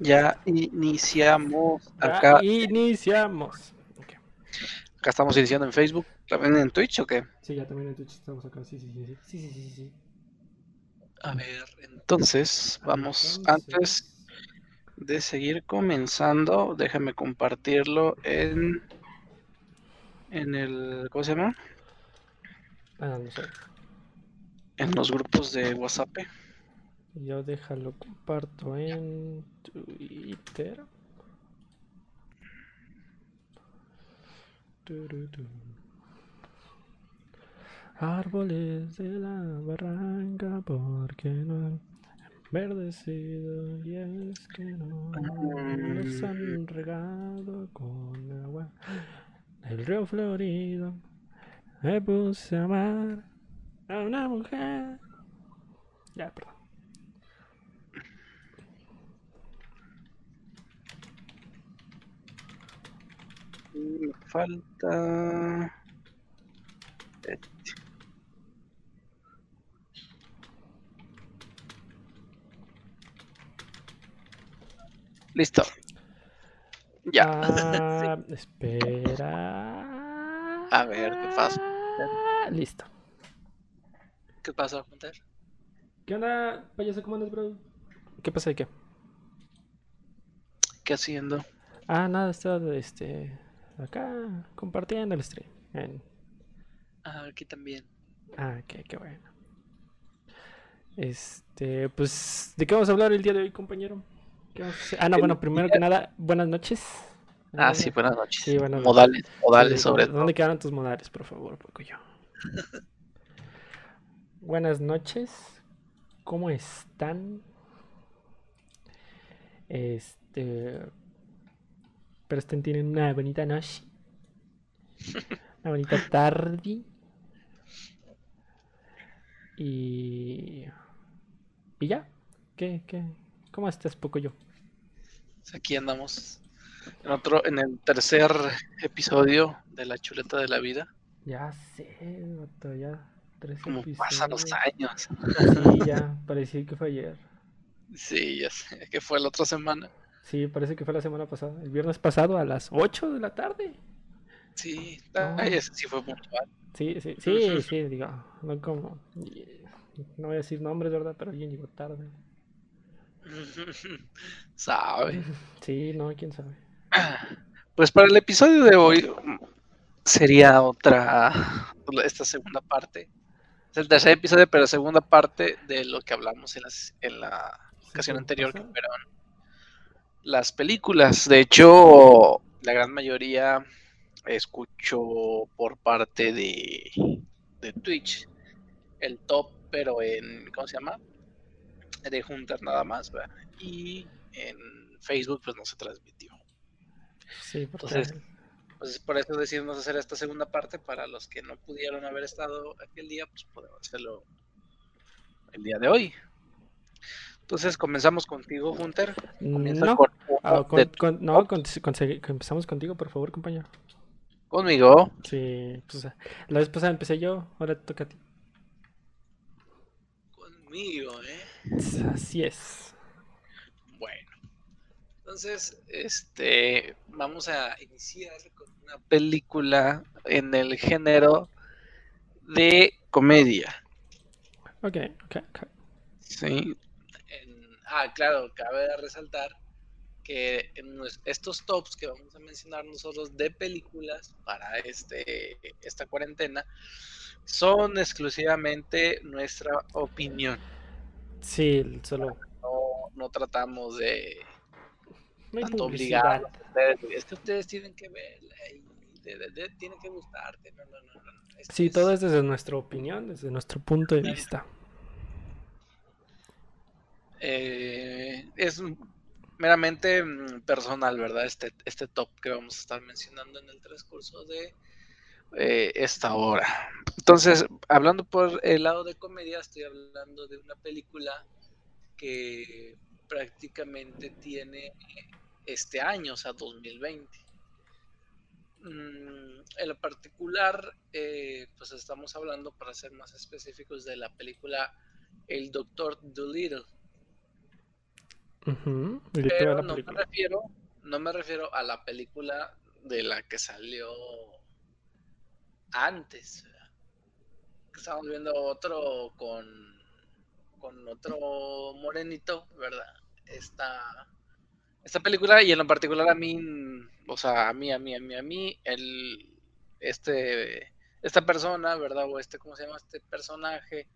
Ya iniciamos Ya acá. iniciamos. Acá estamos iniciando en Facebook. ¿También en Twitch o qué? Sí, ya también en Twitch estamos acá. Sí, sí, sí. Sí, sí, sí, sí. sí. A ver, entonces, vamos. Entonces. Antes de seguir comenzando, déjame compartirlo en. En el. ¿Cómo se llama? Ah, no sé. En los grupos de WhatsApp. Yo déjalo comparto en Twitter. Árboles de la barranca, porque no han verdecido? Y es que no los han regado con agua del río Florido. Me puse a amar a una mujer. Ya, perdón. Me falta. este. Listo. Ya. Ah, espera. A ver, ¿qué pasa? Listo. ¿Qué pasa, Hunter? ¿Qué onda, payaso? ¿Cómo andas, bro? ¿Qué pasa de qué? ¿Qué haciendo? Ah, nada, estaba este, acá compartiendo el stream. en- Ah, aquí también. Ah, qué, qué bueno. Este, pues, ¿de qué vamos a hablar el día de hoy, compañero? ¿Qué vamos a hacer? Ah, no, bueno, primero que nada, buenas noches. Ah, sí, buenas noches. Sí, buenas modales, noches. modales Sí, sobre ¿dónde todo. quedaron tus modales, por favor, yo? Buenas noches. ¿Cómo están? Este. Pero estén tienen una bonita noche. Una bonita tarde. Y. Y ya. ¿Qué, qué? ¿Cómo estás, yo? Aquí andamos en otro, en el tercer episodio de La Chuleta de la Vida. Ya sé, vato, ya. Tres Como pasan los años. Sí, ya, parecía que fue ayer. Sí, ya sé, que fue la otra semana. Sí, parece que fue la semana pasada. El viernes pasado a las 8 de la tarde. Sí, No. ay, ese sí fue puntual. Sí, sí, sí, sí, digo, no como. No voy a decir nombres, ¿verdad? Pero alguien llegó tarde. Sabe. Sí, no, quién sabe. Pues para el episodio de hoy sería otra, esta segunda parte. Es el tercer episodio, pero segunda parte de lo que hablamos en, las- en la ocasión anterior, que fueron las películas. De hecho, la gran mayoría escuchó por parte de, de Twitch el top, pero en, ¿cómo se llama? De Hunter nada más, ¿verdad? Y en Facebook pues no se transmitió. Sí, porque Entonces, Pues por eso decidimos hacer esta segunda parte para los que no pudieron haber estado aquel día, pues podemos hacerlo el día de hoy. Entonces comenzamos contigo, Hunter. Comienza no, con ah, con- de- con- no con- empezamos contigo, por favor, compañero. conmigo. Sí, pues la vez pasada empecé yo, ahora te toca a ti. Conmigo, ¿eh? Así es. Bueno. Entonces, este, vamos a iniciar con una película en el género de comedia. Ok, ok, ok. Sí. En- ah, claro, cabe resaltar que en estos tops que vamos a mencionar nosotros de películas para este, esta cuarentena son exclusivamente nuestra opinión. Sí, solo. No, no tratamos de No tanto de, Es que ustedes tienen que verla y de- de- de- tiene que gustarte. No, no, no, no. Sí, es- todo es desde nuestra opinión, desde nuestro punto de vista. Eh, es meramente mm, personal, ¿verdad? Este, este top que vamos a estar mencionando en el transcurso de eh, esta hora. Entonces, hablando por el lado de comedia, estoy hablando de una película que prácticamente tiene este año, o sea, 2020. Mm, en lo particular, eh, pues estamos hablando, para ser más específicos, de la película El Doctor Dolittle. Ujú. ¿Y de qué va Pero no me refiero, no me refiero a la película de la que salió antes. Estábamos viendo otro con, con otro morenito, ¿verdad? Esta, esta película y en lo particular a mí, o sea, a mí, a mí, a mí, a mí, el, este, esta persona, ¿verdad? O este, ¿cómo se llama? Este personaje,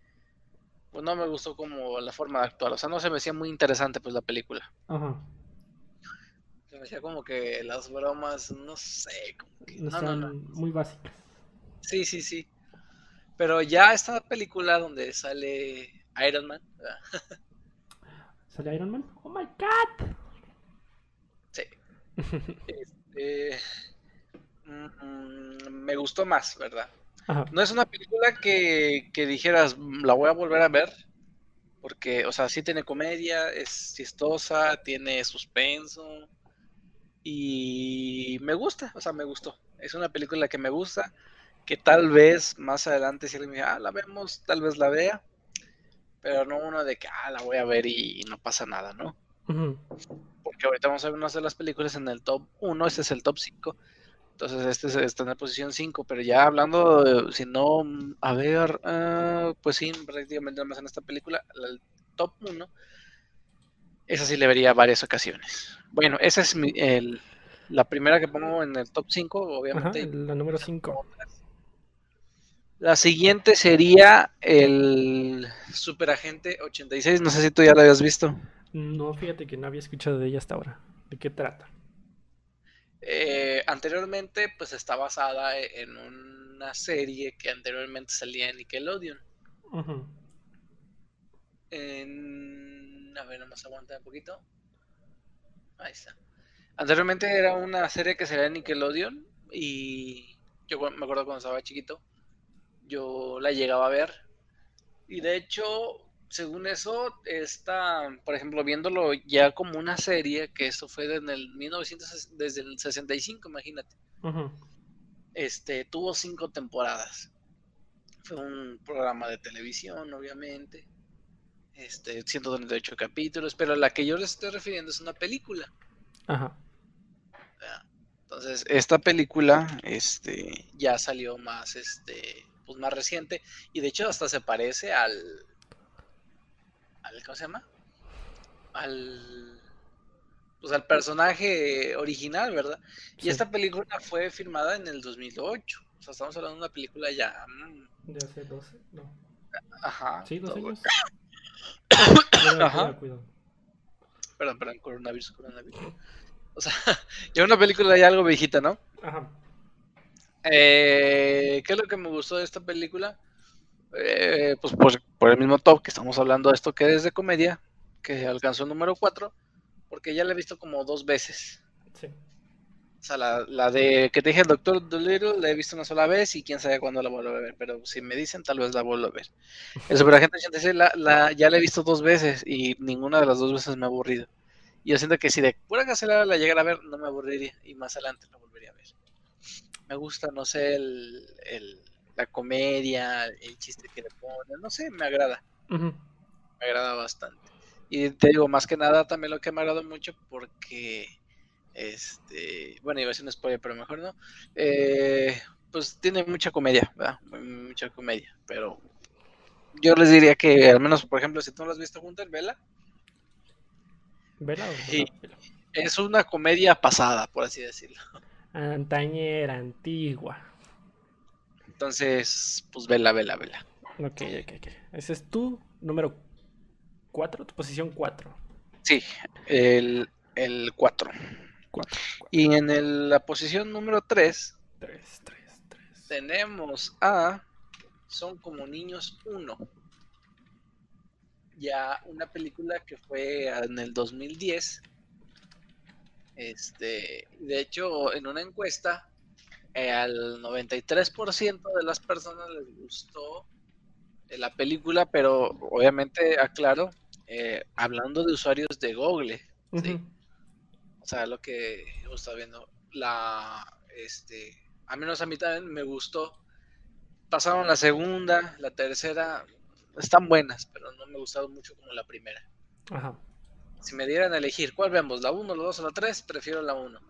pues no me gustó como la forma de actuar, o sea, no se me hacía muy interesante pues la película. Ajá. Se me hacía como que las bromas, no sé, como que... No No, no, muy básicas. Sí, sí, sí. Pero ya esta película donde sale Iron Man. ¿Sale Iron Man? ¡Oh my god! Sí. Este, mm, me gustó más, ¿verdad? Ajá. No es una película que, que dijeras, "Mm, la voy a volver a ver, porque, o sea, sí tiene comedia, es chistosa, tiene suspenso, y me gusta, o sea, me gustó. Es una película que me gusta, que tal vez más adelante si alguien me dice, ah, la vemos, tal vez la vea, pero no uno de que, ah, la voy a ver y, y no pasa nada, ¿no? Porque ahorita vamos a ver unas de las películas en el top 1, este es el top 5. Entonces este es- está en la posición 5, pero ya hablando, de- si no, mm, a ver, ah, pues sí, prácticamente nada más en esta película, la- el top 1, esa sí le vería varias ocasiones. Bueno, esa es mi- el- la primera que pongo en el top 5, Ajá, obviamente. la número 5. La siguiente sería el Superagente 86, no sé si tú ya la habías visto. No, fíjate que no había escuchado de ella hasta ahora. ¿De qué trata? Eh, anteriormente, pues está basada e- en una serie que anteriormente salía en Nickelodeon. En... A ver, nomás aguanta un poquito. Ahí está. Anteriormente era una serie que salía en Nickelodeon y yo me acuerdo cuando estaba chiquito, yo la llegaba a ver. Y de hecho, según eso, está, por ejemplo, viéndolo ya como una serie, que eso fue en el 1900, desde el 65, imagínate. Este, tuvo cinco temporadas. Fue un programa de televisión, obviamente. Este, 138 capítulos, pero la que yo les estoy refiriendo es una película. Ajá. Entonces, esta película, este, ya salió más, este, pues más reciente y de hecho hasta se parece al, al, ¿cómo se llama? Al, pues al personaje original, ¿verdad? Y Sí. esta película fue filmada en el 2008. O sea, estamos hablando de una película ya. mm, De hace 12, no. Ajá. Sí, dos todo- años. Cuidado, Ajá. cuidado, cuidado. Perdón, perdón, coronavirus, coronavirus. O sea, ya una película ya algo viejita, ¿no? Ajá. Eh, ¿Qué es lo que me gustó de esta película? Eh, pues por, por el mismo top que estamos hablando de esto que es de comedia, que alcanzó el número 4, porque ya la he visto como dos veces. Sí. O sea, la, la de que te dije el Doctor Dolittle la he visto una sola vez y quién sabe cuándo la vuelvo a ver, pero si me dicen tal vez la vuelvo a ver. El Superagente 86 la, la, ya la he visto dos veces y ninguna de las dos veces me ha aburrido. Y yo siento que si de pura casualidad la llegara a ver, no me aburriría y más adelante la volvería a ver. Me gusta, no sé, el, el- la comedia, el chiste que le ponen, no sé, me agrada me agrada bastante. Y te digo, más que nada también lo que me agradó mucho porque, este, bueno, iba a ser un spoiler, pero mejor no. eh, pues tiene mucha comedia, ¿verdad? Mucha comedia, pero yo les diría que al menos, por ejemplo, si tú no lo has visto junto, vela, ¿Vela o Sí. es una comedia pasada, por así decirlo. Antañera, antigua. Entonces, pues vela, vela, vela. Ok, ok, ok. Ese es tu número 4, tu posición 4. Sí, el, el 4. 4. Y en el- la posición número 3 3, 3, 3. tenemos a Son como niños 1. Ya una película que fue en el 2010. Este, de hecho, en una encuesta, eh, al 93% de las personas les gustó eh, la película, pero obviamente, aclaro, eh, hablando de usuarios de Google, sí. O sea, lo que estaba viendo, la, este, a menos a mí también me gustó. Pasaron la segunda, la tercera, están buenas, pero no me gustaron mucho como la primera. Ajá. Si me dieran a elegir, ¿cuál vemos? ¿La 1, la 2 o la 3? Prefiero la 1.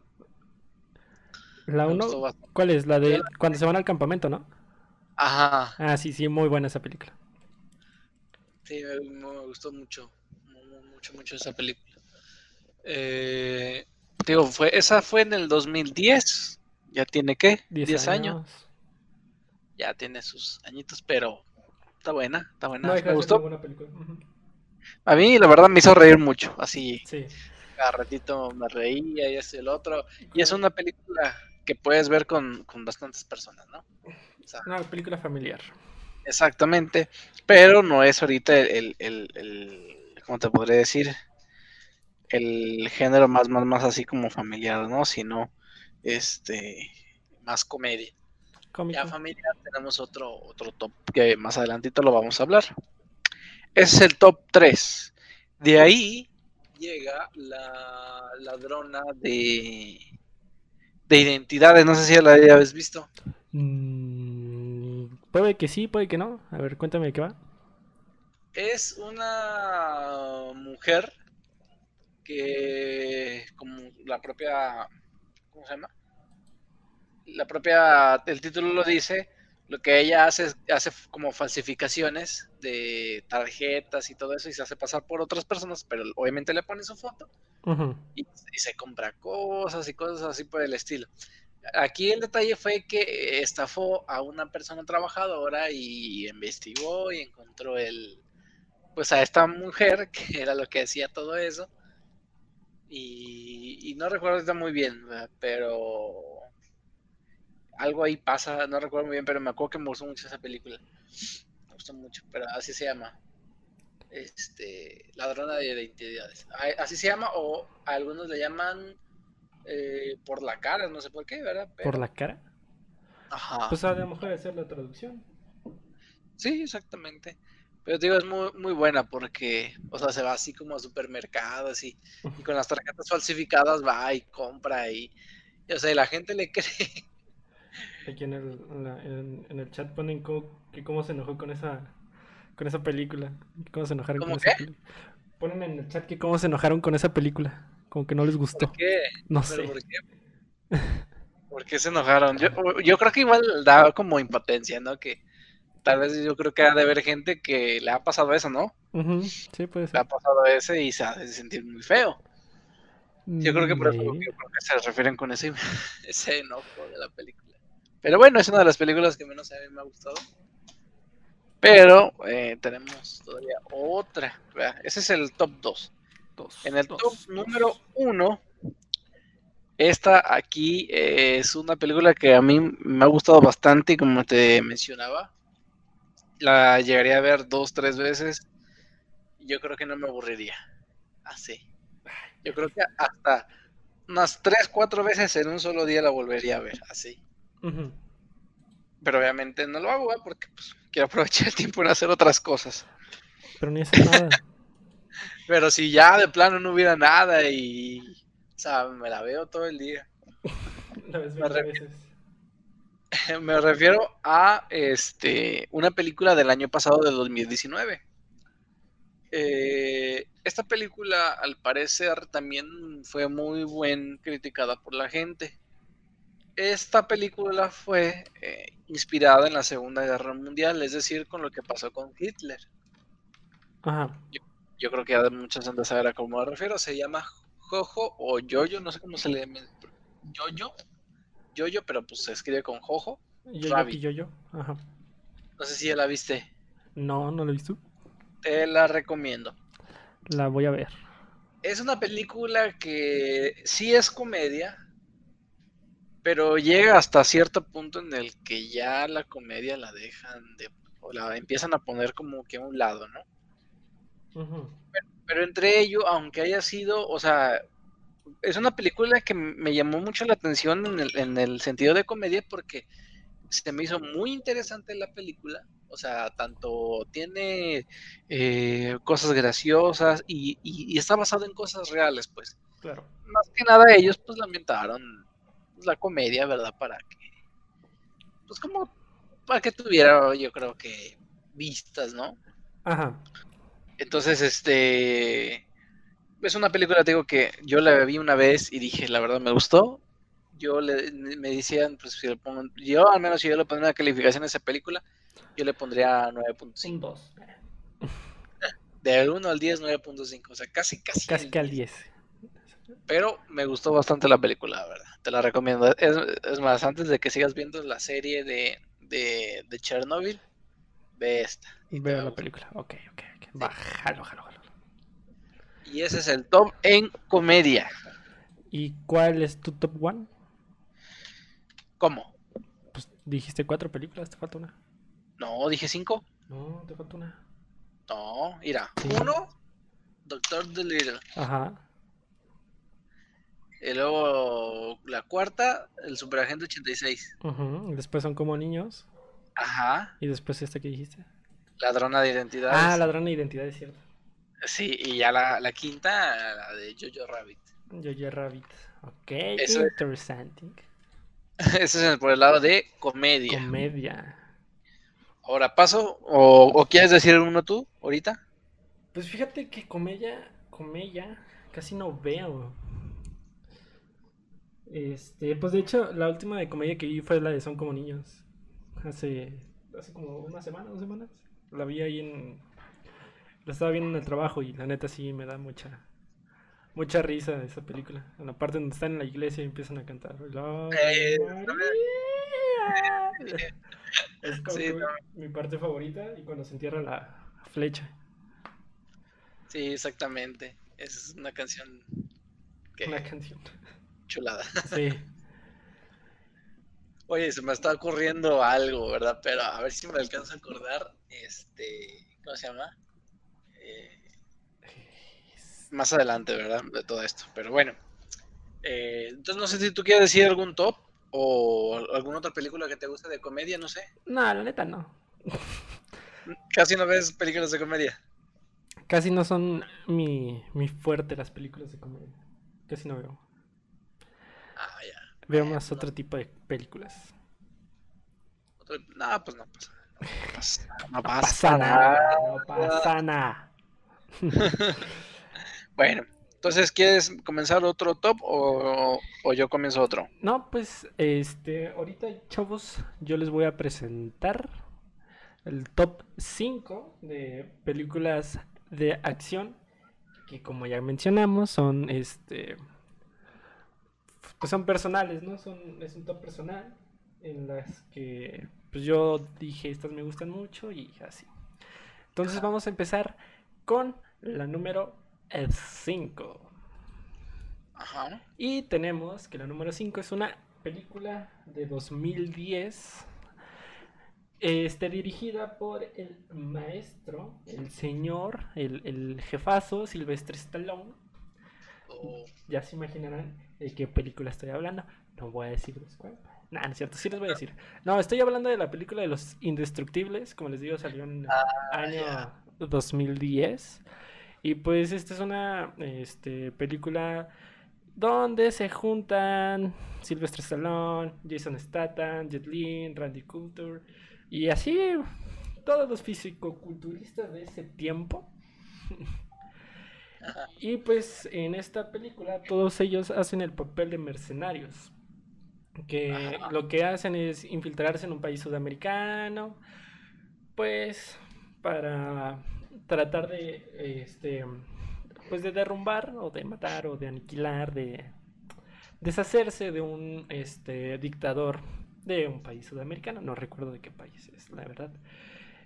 La Me 1, gustó bastante. ¿cuál es? La de cuando se van al campamento, ¿no? Ajá, Ah, sí, sí, muy buena esa película. sí, me, me gustó mucho. mu- mu- Mucho, mucho esa película. Eh, digo, fue, esa fue en el 2010. Ya tiene, ¿qué? 10 10 años. Ya tiene sus añitos, pero está buena, está buena. No me gustó. buena película. A mí, la verdad, me hizo reír mucho. Así, Sí. cada ratito me reía y y el otro. Y es una película que puedes ver con, con bastantes personas, ¿no? O sea, Una película familiar. exactamente. Pero no es ahorita el, el, el- ¿cómo te podría decir? El género más, más, más así como familiar, ¿no? Sino, este, más comedia. Cómico. Ya familiar tenemos otro, otro top que más adelantito lo vamos a hablar. Ese es el top 3. De ahí llega la ladrona de, de identidades. No sé si ya la habías visto. Mm, puede que sí, puede que no. A ver, cuéntame de qué va. Es una mujer que, como la propia, ¿cómo se llama? La propia, el título lo dice, lo que ella hace es hace como falsificaciones de tarjetas y todo eso y se hace pasar por otras personas, pero obviamente le pone su foto Y, se compra cosas y cosas así por el estilo. Aquí el detalle fue que estafó a una persona trabajadora y investigó y encontró el, pues a esta mujer que era lo que hacía todo eso. Y, y no recuerdo muy bien, pero algo ahí pasa, no recuerdo muy bien, pero me acuerdo que me gustó mucho esa película. Me gustó mucho, pero así se llama. Este, ladrona de identidades. Así se llama, o a algunos le llaman eh, por la cara, no sé por qué, ¿verdad? Por la cara. Ajá. Pues a lo mejor hacer la traducción. Sí, exactamente. Pero te digo, es muy, muy buena porque, o sea, se va así como a supermercados y, y con las tarjetas falsificadas va y compra y, y, o sea, y la gente le cree. Aquí en el, en la- en- en el chat ponen cómo, que cómo se enojó con esa, con esa película. Cómo se enojaron ¿Cómo con esa película. Ponen en el chat que cómo se enojaron con esa película. Como que no les gustó. ¿Por qué? No ¿Pero sé. por qué? ¿Por qué se enojaron? Yo, yo creo que igual da como impotencia, ¿no? Que tal vez yo creo que ha de haber gente que le ha pasado eso, ¿no? Sí, puede Le ha pasado eso y se hace sentir muy feo. Yo creo que por eso que se refieren con ese, ese enojo de la película. Pero bueno, es una de las películas que menos a mí me ha gustado. Pero eh, tenemos todavía otra. Ese es el top 2. Dos, En el dos, top dos. número 1, esta aquí eh, es una película que a mí me ha gustado bastante y como te mencionaba, la llegaría a ver dos, tres veces. Yo creo que no me aburriría. Así. Yo creo que hasta unas tres, cuatro veces en un solo día la volvería a ver. Así. Pero obviamente no lo hago ¿eh? porque pues, quiero aprovechar el tiempo en hacer otras cosas. Pero ni hacer nada. Pero si ya de plano no hubiera nada y, o sea, me la veo todo el día. La ves Me 20 re- veces. Me refiero a este una película del año pasado de 2019. Eh, esta película, al parecer, también fue muy buen criticada por la gente. Esta película fue eh, inspirada en la Segunda Guerra Mundial, es decir, con lo que pasó con Hitler. Ajá. Yo creo que ya muchos han de saber a cómo me refiero. Se llama Jojo o Yoyo, no sé cómo se le llama. Yoyo, Yoyo, pero pues se escribe con Jojo. Aquí, yo, yo. Ajá. No sé si ya la viste. No, no lo he visto. Te la recomiendo. La voy a ver. Es una película que sí es comedia, pero llega hasta cierto punto en el que ya la comedia la dejan de, o la empiezan a poner como que a un lado, ¿no? Pero entre ello, aunque haya sido, o sea, es una película que me llamó mucho la atención en el, en el sentido de comedia porque se me hizo muy interesante la película. O sea, tanto tiene eh, cosas graciosas y, y- y está basado en cosas reales, pues. Claro. Más que nada ellos pues lamentaron la comedia, ¿verdad? Para que, pues como, para que tuviera, yo creo que, vistas, ¿no? Ajá. Entonces, este, es una película, te digo, que yo la vi una vez y dije, la verdad me gustó. Yo le, me decían, pues si le pongo, yo al menos si yo le pondría una calificación a esa película, yo le pondría 9.5. 2. De 1 al 10, 9.5. O sea, casi, casi. Casi que al 10. 10. Pero me gustó bastante la película, la verdad. Te la recomiendo. Es, es más, antes de que sigas viendo la serie de, de, de Chernobyl, ve esta. y Veo la película. Ok, ok, ok. Va, jalo, jalo, jalo. Y ese es el top en comedia. ¿Y cuál es tu top one? ¿Cómo? Pues dijiste cuatro películas, te falta una. No, dije cinco. No, te falta una. No, mira. Sí. Uno, Doctor Dolittle. Ajá. Y luego la cuarta, el Superagente 86. ujú, y Después son como niños. Ajá. Y después esta que dijiste. Ladrona de identidades. Ah, ladrón de identidad, es cierto. Sí, y ya la, la quinta, la de Jojo Rabbit. Jojo Rabbit. Ok, Eso es- interesante. Ese es por el lado de comedia. Comedia. Ahora paso, o, o quieres decir uno tú, ahorita? Pues fíjate que comedia, comedia, casi no veo. Este, pues de hecho, la última de comedia que vi fue la de Son como niños. Hace, hace como una semana, dos semanas. La vi ahí en. La estaba viendo en el trabajo y la neta sí me da mucha. Mucha risa esa película. En la parte donde están en la iglesia y empiezan a cantar. "Ave Eh, María". Es como Sí, no. mi parte favorita y cuando se entierra la flecha. Sí, exactamente. Es una canción que Una canción. Chulada. Sí. Oye, se me está ocurriendo algo, ¿verdad? Pero a ver si me alcanzo a acordar. Este, ¿cómo se llama? Eh, más adelante, ¿verdad? De todo esto. Pero bueno. Eh, entonces no sé si tú quieres decir algún top o alguna otra película que te guste de comedia, no sé. No, la neta no. Casi no ves películas de comedia. Casi no son mi, mi fuerte las películas de comedia. Casi no veo. Ah, ya. Veo Bueno, más no. otro tipo de películas. No, pues no pasa. No pasa, no No pasa pasa nada. nada. No pasa nada. Bueno, entonces, ¿quieres comenzar otro top o, o yo comienzo otro? No, pues, este, ahorita, chavos, yo les voy a presentar el top 5 de películas de acción que como ya mencionamos son este pues son personales, ¿no? Son es un top personal en las que pues yo dije estas me gustan mucho y así. Entonces vamos a empezar con la número 5. Ajá. Y tenemos que la número 5 es una película de 2010. Este, dirigida por el maestro, el señor, el, el jefazo Silvestre Stallone. O- Ya se imaginarán de qué película estoy hablando. No voy a decirles cuál. Nah, no es cierto, sí les voy a decir. No, estoy hablando de la película de los indestructibles. Como les digo, salió en el año ya. 2010. Y pues esta es una este, película donde se juntan Sylvester Stallone, Jason Statham, Jet Li, Randy Coulter y así todos los fisicoculturistas de ese tiempo. Y pues en esta película todos ellos hacen el papel de mercenarios. Que Ajá. lo que hacen es infiltrarse en un país sudamericano. Pues para tratar de este pues de derrumbar o de matar o de aniquilar, de deshacerse de un este dictador de un país sudamericano, no recuerdo de qué país es, la verdad.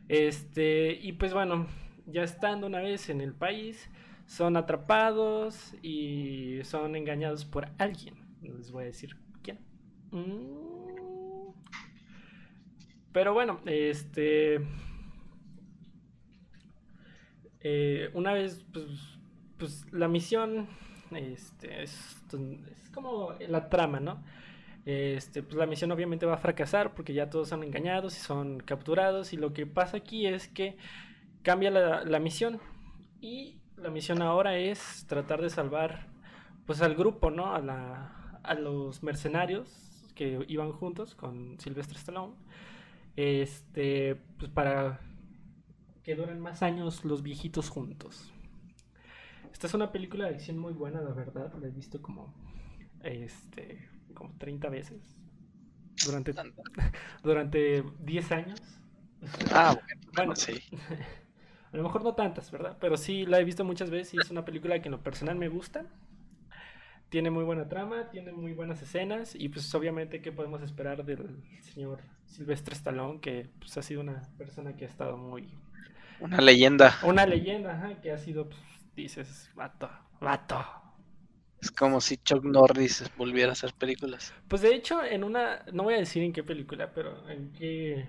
Este, y pues bueno, ya estando una vez en el país, son atrapados y son engañados por alguien. Les voy a decir quién. Mm. Pero bueno, este. eh, una vez, pues, pues la misión este, es, es como la trama, ¿no? Este, pues la misión obviamente va a fracasar porque ya todos son engañados y son capturados. Y lo que pasa aquí es que cambia la, la misión. Y la misión ahora es tratar de salvar pues al grupo, ¿no? A, la, a los mercenarios que iban juntos con Sylvester Stallone. Este, pues para que duren más años los viejitos juntos. Esta es una película de acción muy buena, la verdad. La he visto como, este, como 30 veces. Durante, durante 10 años. Ah, bueno, sí. A lo mejor no tantas, ¿verdad? Pero sí la he visto muchas veces y es una película que en lo personal me gusta. Tiene muy buena trama, tiene muy buenas escenas y pues obviamente qué podemos esperar del señor Silvestre Stallone, que pues ha sido una persona que ha estado muy... Una leyenda. Una leyenda, ajá, que ha sido, pues, dices, vato, vato. Es como si Chuck Norris volviera a hacer películas. Pues de hecho, en una, no voy a decir en qué película, pero en qué,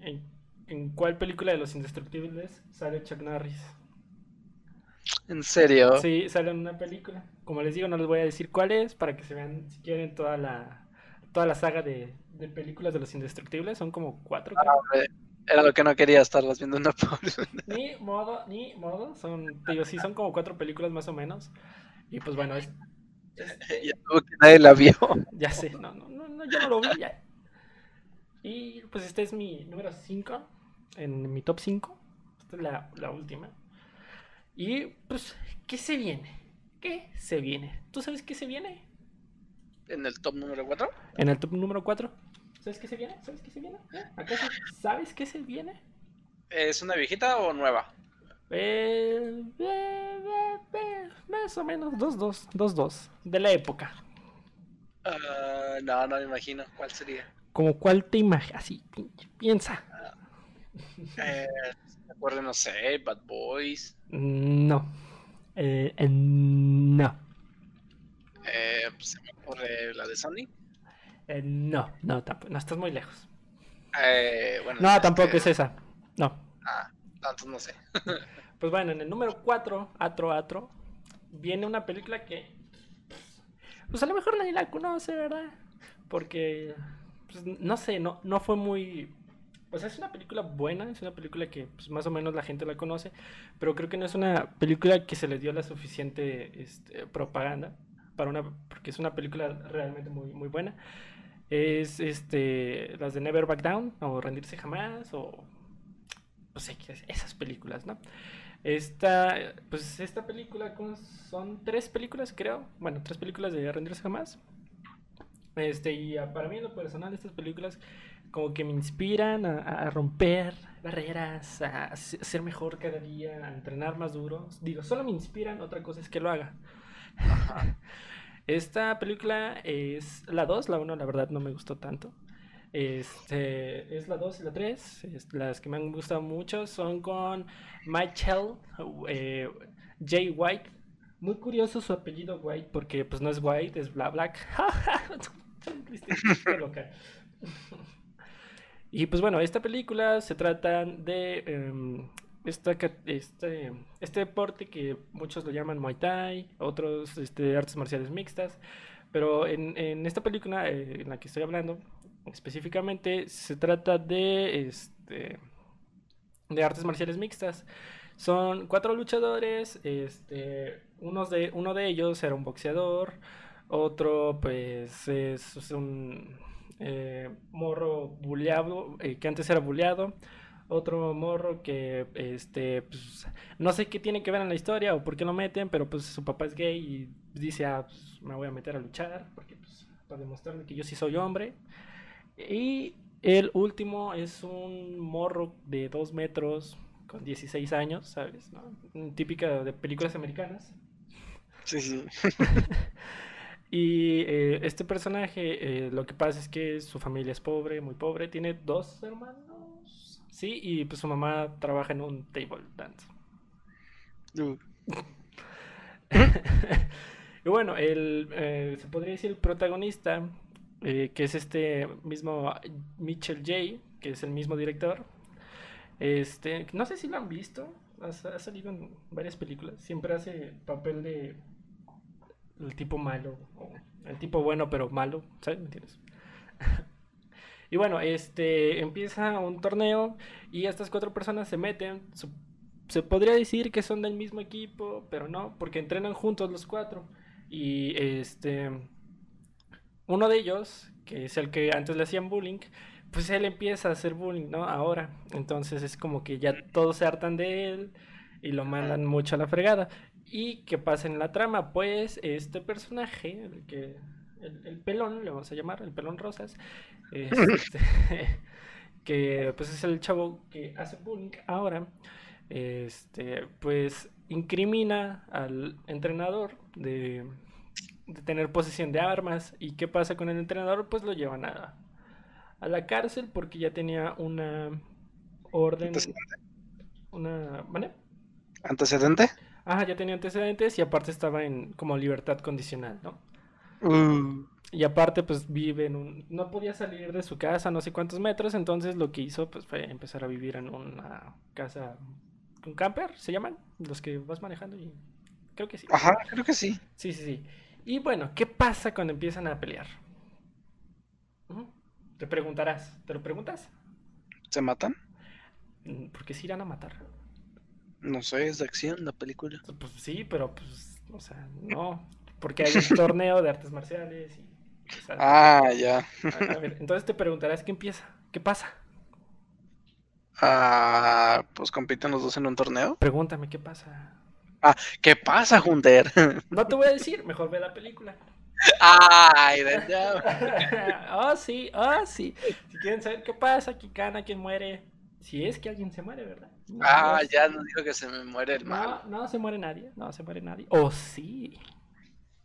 en, en cuál película de Los Indestructibles sale Chuck Norris. ¿En serio? Sí, sale en una película. Como les digo, no les voy a decir cuál es para que se vean si quieren toda la toda la saga de, películas de los indestructibles. Son como cuatro. Ah, era lo que no quería estarlas viendo una por Ni modo, ni modo. Son, digo, sí, son como cuatro películas más o menos. Y pues bueno, es. ya que nadie la vio. Ya sé, no, no, no, yo no lo vi ya. Y pues este es mi número 5 en mi top 5. Esta es la, la última. Y pues, ¿qué se viene? ¿Qué se viene? ¿Tú sabes qué se viene? ¿En el top número 4? En el top número 4. ¿Sabes qué se viene? ¿Sabes qué se viene? ¿Acaso sabes qué se viene? ¿Es una viejita o nueva? Eh, eh, eh, más o menos, 2-2, 2-2, de la época. Uh, no, no me imagino. ¿Cuál sería? ¿Como cuál te imaginas? Así, piensa. Eh, acuerdo, no sé, Bad Boys. No. Eh, no. Eh, pues, se me ocurre la de Sony. Eh, no, no, tampoco, no, estás muy lejos. Eh, bueno, no, tampoco es esa. No. Ah, entonces no sé. pues bueno, en el número 4, Atro Atro, viene una película que. Pues a lo mejor nadie la conoce, ¿verdad? Porque. Pues, no sé, no, no fue muy pues es una película buena, es una película que pues, más o menos la gente la conoce, pero creo que no es una película que se le dio la suficiente este, propaganda para una, porque es una película realmente muy, muy buena. Es este, las de Never Back Down, o Rendirse Jamás, o no sé, esas películas, ¿no? Esta, pues esta película son tres películas, creo. Bueno, tres películas de Rendirse Jamás. Este, y para mí en lo personal, estas películas como que me inspiran a, romper barreras, a ser mejor cada día, a entrenar más duro. Digo, solo me inspiran, otra cosa es que lo haga. Esta película es la 2, la 1 la verdad no me gustó tanto. Este, es la 2 y la 3. las que me han gustado mucho son con Michael eh, J. White. Muy curioso su apellido White porque pues no es White, es Bla Black. Y pues bueno, esta película se trata de em, esta, este, este deporte que muchos lo llaman Muay Thai, otros este, artes marciales mixtas, pero en, en esta película eh, en la que estoy hablando específicamente se trata de, este, de artes marciales mixtas. Son cuatro luchadores, este, de, uno de ellos era un boxeador, otro pues es un eh, morro buleado, eh, que antes era buleado, otro morro que, este, pues, no sé qué tiene que ver en la historia o por qué lo meten, pero pues su papá es gay y dice, ah, pues, me voy a meter a luchar, porque, pues, para demostrarme que yo sí soy hombre. Y el último es un morro de dos metros con 16 años, ¿sabes? Típica de películas americanas. Sí, sí. Y eh, este personaje, eh, lo que pasa es que su familia es pobre, muy pobre, tiene dos hermanos, sí, y pues su mamá trabaja en un table dance. Uh. y bueno, el, eh, se podría decir el protagonista, que es este mismo Mitchell J., que es el mismo director. Este, no sé si lo han visto, ha salido en varias películas, siempre hace papel de el tipo malo, o el tipo bueno pero malo, ¿sabes? ¿Me entiendes? y bueno, este empieza un torneo y estas cuatro personas se meten. Se podría decir que son del mismo equipo, pero no, porque entrenan juntos los cuatro. Y este uno de ellos, que es el que antes le hacían bullying, pues él empieza a hacer bullying, ¿no? Ahora. Entonces es como que ya todos se hartan de él y lo mandan mucho a la fregada. ¿Y qué pasa en la trama? Pues este personaje, el, que, el, pelón, le vamos a llamar, el pelón rosas, este, que pues es el chavo que hace bullying ahora, este, pues incrimina al entrenador de, de tener posesión de armas. ¿Y qué pasa con el entrenador? Pues lo llevan a, a la cárcel porque ya tenía una orden. Una. ¿Vale? ¿Antecedente? Ajá, ya tenía antecedentes y aparte estaba en como libertad condicional, ¿no? Uh. Y aparte, pues vive en un. No podía salir de su casa no sé cuántos metros, entonces lo que hizo pues fue empezar a vivir en una casa. ¿Un camper? ¿Se llaman? Los que vas manejando y. Creo que sí. Ajá, creo que sí. Sí, sí, sí. Y bueno, ¿qué pasa cuando empiezan a pelear? Te preguntarás, ¿te lo preguntas? ¿Se matan? Mm, ¿Por qué se irán a matar? No sé, es de acción la película. Pues sí, pero pues, o sea, no. Porque hay un torneo de artes marciales y. ah, ya. A, ver, entonces te preguntarás qué empieza, qué pasa. Ah, pues compiten los dos en un torneo. Pregúntame qué pasa. Ah, ¿qué pasa, Junter? No te voy a decir, mejor ve la película. Ay, de Oh, sí, oh, sí. Si quieren saber qué pasa, quién gana, quién muere. Si es que alguien se muere, ¿verdad? Ah, ya nos dijo que se me muere el mal. No, no se muere nadie, no se muere nadie. Oh, sí.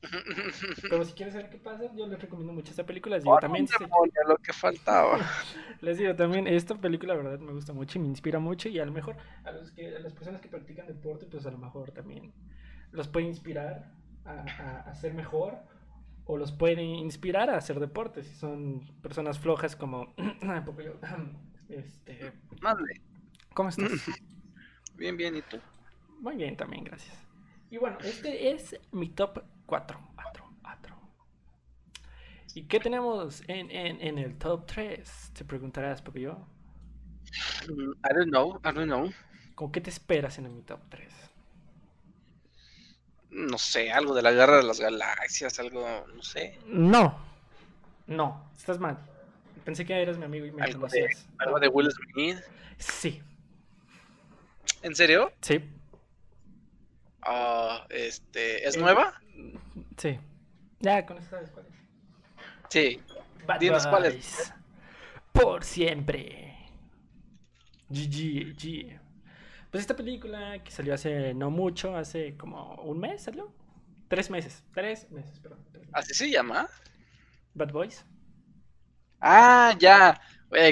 Pero si quieres saber qué pasa, yo les recomiendo mucho esta película. Les digo, también lo que faltaba. les digo también, esta película, la verdad, me gusta mucho y me inspira mucho. Y a lo mejor a, los que, a las personas que practican deporte, pues a lo mejor también los puede inspirar a, a, ser mejor o los puede inspirar a hacer deporte si son personas flojas como yo. Este, Madre. ¿Cómo estás? Bien, bien, ¿y tú? Muy bien, también, gracias. Y bueno, este es mi top 4. 4, 4. ¿Y qué tenemos en, en, en el top 3? Te preguntarás, yo. Mm, I don't know, I don't know. ¿Cómo qué te esperas en mi top 3? No sé, algo de la guerra de las galaxias, algo, no sé. No, no, estás mal. Pensé que eras mi amigo y me ¿Algo conocías. De, ¿Algo de Will Smith? Sí. ¿En serio? Sí. Ah, este, ¿es nueva? Sí. Ya, con eso sabes cuál es. Sí. Dinos cuál es. Por siempre. GG, G. Pues esta película que salió hace no mucho, hace como un mes salió. Tres meses. Tres meses, perdón. ¿Así se llama? Bad Boys. Ah, ya.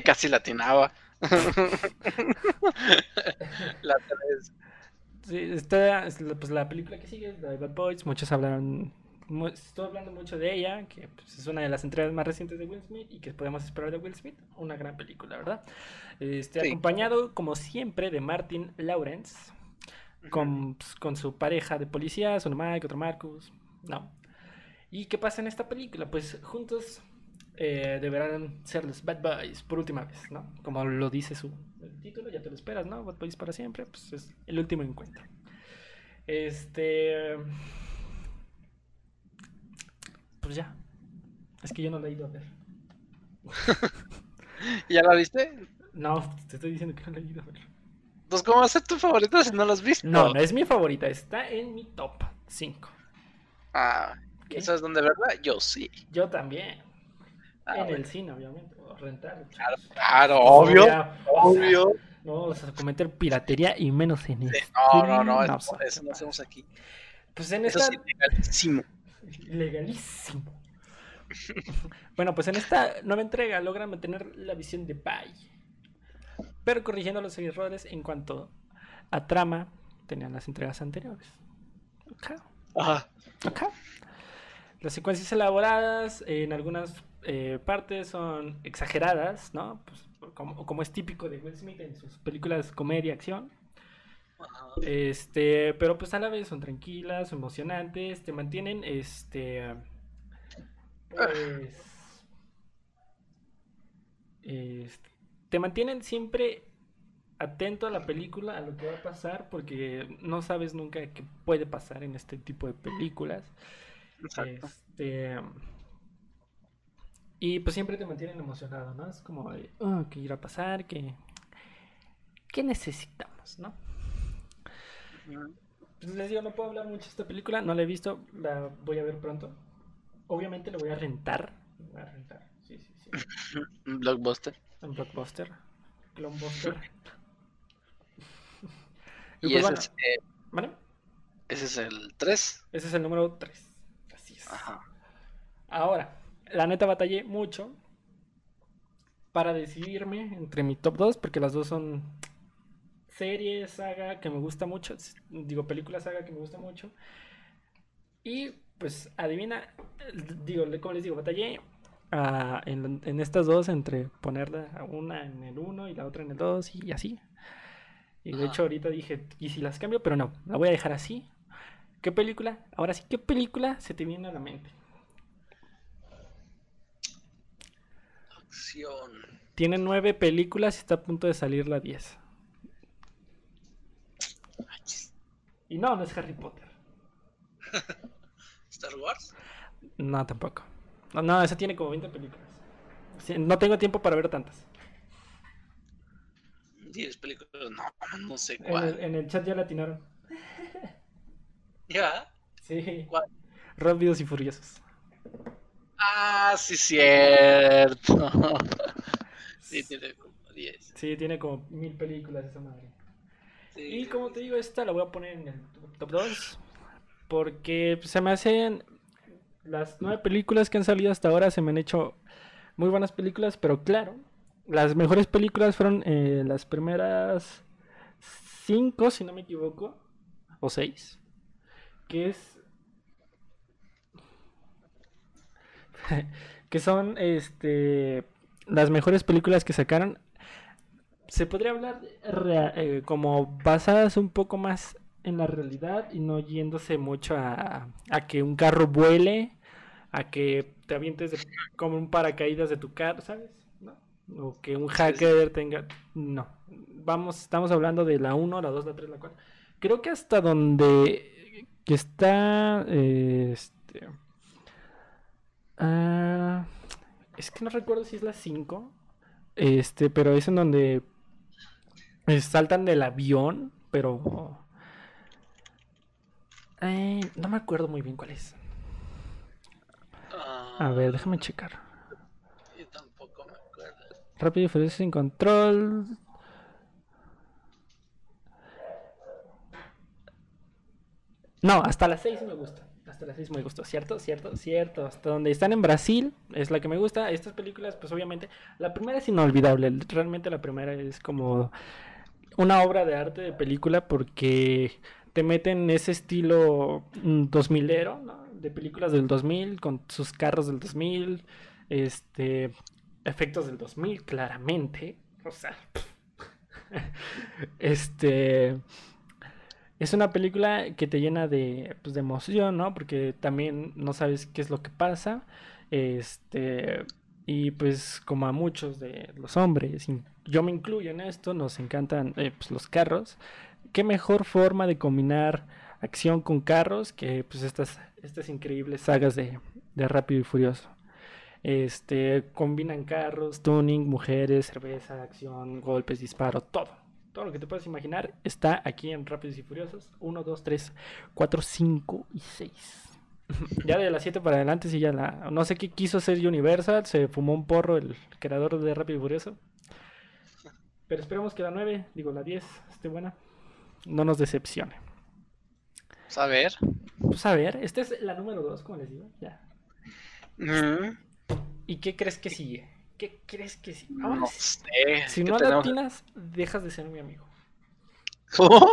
casi latinaba. la tres. Sí, esta pues, la película que sigue es Bad Boys. Muchos hablaron, estoy hablando mucho de ella, que pues, es una de las entregas más recientes de Will Smith y que podemos esperar de Will Smith. Una gran película, ¿verdad? Este, Acompañado, como siempre, de Martin Lawrence, con, pues, con su pareja de policías, uno Mike, otro Marcus. No. ¿Y qué pasa en esta película? Pues juntos eh, deberán ser los Bad Boys por última vez, ¿no? Como lo dice su título, ya te lo esperas, ¿no? Bad Boys para siempre, pues es el último encuentro. Este. Pues ya. Es que yo no la he ido a ver. ¿Ya la viste? No, te estoy diciendo que no la he ido a ver. Pues, ¿cómo va a ser tu favorita si no la has visto? No, no es mi favorita, está en mi top 5. Ah, ¿eso es donde verdad? Yo sí. Yo también. Ah, en el cine, obviamente, o rentar. Claro, obvio, obvio. no vamos a cometer piratería y menos en sí, No, no, no, eso, eso, no hacemos aquí. Pues en esta... es ilegalísimo. Legalísimo. bueno, pues en esta nueva entrega logran mantener la visión de Pai, pero corrigiendo los errores en cuanto a trama tenían las entregas anteriores. Ajá. Las secuencias elaboradas en algunas eh, partes son exageradas, ¿no? Pues, como, como, es típico de Will Smith en sus películas comedia, acción. Este, pero pues a la vez son tranquilas, emocionantes, te mantienen, este, pues, este, te mantienen siempre atento a la película, a lo que va a pasar, porque no sabes nunca qué puede pasar en este tipo de películas. Este, y pues siempre te mantienen emocionado, ¿no? Es como, oh, ¿qué irá a pasar? ¿Qué, qué necesitamos, no? Pues les digo, no puedo hablar mucho de esta película, no la he visto, la voy a ver pronto. Obviamente la voy a rentar. Voy a rentar, sí, sí, sí. Un blockbuster. En Blockbuster. Clonbuster. Y, pues ese, bueno, es, eh, ¿vale? ese es el 3. Ese es el número 3. Así es. Ajá. Ahora, la neta batallé mucho para decidirme entre mi top 2, porque las dos son series, saga que me gusta mucho, digo, película, saga que me gusta mucho. Y pues adivina, digo, como les digo, batallé ah, en, en estas dos entre ponerla una en el 1 y la otra en el 2 y así. Y de hecho ahorita dije, ¿y si las cambio? Pero no, la voy a dejar así. ¿Qué película? Ahora sí, ¿qué película se te viene a la mente? Acción. Tiene nueve películas y está a punto de salir la 10. Y no, no es Harry Potter. Star Wars. No, tampoco. No, no, esa tiene como 20 películas. No tengo tiempo para ver tantas. 10 películas. No, no sé En cuál. el, en el chat ya la atinaron. ¿Ya? Sí. ¿Cuál? Rápidos y Furiosos. Ah, sí, cierto. Sí, tiene como 10. Sí, tiene como mil películas esa madre. Sí. Y como te digo, esta la voy a poner en el top 2. Porque se me hacen. Las nueve películas que han salido hasta ahora se me han hecho muy buenas películas, pero claro, las mejores películas fueron eh, las primeras cinco, si no me equivoco, o seis, que es. que son este las mejores películas que sacaron se podría hablar eh, como basadas un poco más en la realidad y no yéndose mucho a, a que un carro vuele, a que te avientes de- como un paracaídas de tu carro, ¿sabes? ¿No? O que un hacker tenga... No. Vamos, estamos hablando de la 1, la 2, la 3, la 4. Creo que hasta donde que está... eh, este, ah, es que no recuerdo si es la 5. Este, pero es en donde eh, saltan del avión, pero eh, no me acuerdo muy bien cuál es. Ah, A ver, déjame checar. Yo tampoco me acuerdo. Rápido y Furioso sin control. No, hasta las 6 me gusta. 6 me gustó, ¿cierto? ¿Cierto? ¿Cierto? Hasta donde están en Brasil es la que me gusta. Estas películas, pues obviamente, la primera es inolvidable. Realmente la primera es como una obra de arte de película porque te meten ese estilo mm, 2000ero, ¿no? De películas del 2000 con sus carros del 2000, este, efectos del 2000, claramente. O sea, este es una película que te llena de, pues, de emoción, ¿no? Porque también no sabes qué es lo que pasa. Este, y pues como a muchos de los hombres, yo me incluyo en esto, nos encantan eh, pues, los carros. ¿Qué mejor forma de combinar acción con carros que pues estas, estas increíbles sagas de, de Rápido y Furioso? Este, combinan carros, tuning, mujeres, cerveza, acción, golpes, disparo, todo. Todo lo que te puedas imaginar está aquí en Rápidos y Furiosos. 1, 2, 3, 4, 5 y 6. ya de las 7 para adelante, sí, ya la. No sé qué quiso hacer Universal. Se fumó un porro el creador de Rápido y Furioso. Pero esperemos que la 9, digo la 10, esté buena. No nos decepcione. Pues, A ver. Pues a ver, esta es la número 2, como les digo. Ya. Mm, ¿Y qué crees que sigue? ¿Qué crees que sigue? No sé. si ¿qué no tenemos? latinas, dejas de ser mi amigo. ¿Cómo?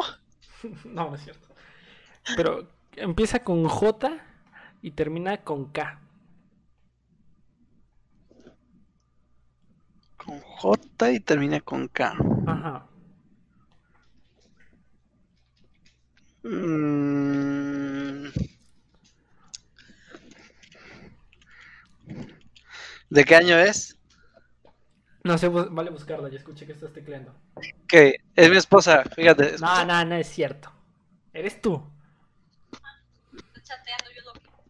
No, no es cierto. Pero empieza con J y termina con K. Con J y termina con K. Ajá. Mm. ¿De qué año es? No sé, vale buscarla, ya escuché que estás tecleando. Que es mi esposa, fíjate. No, escucha. no, no es cierto. Eres tú.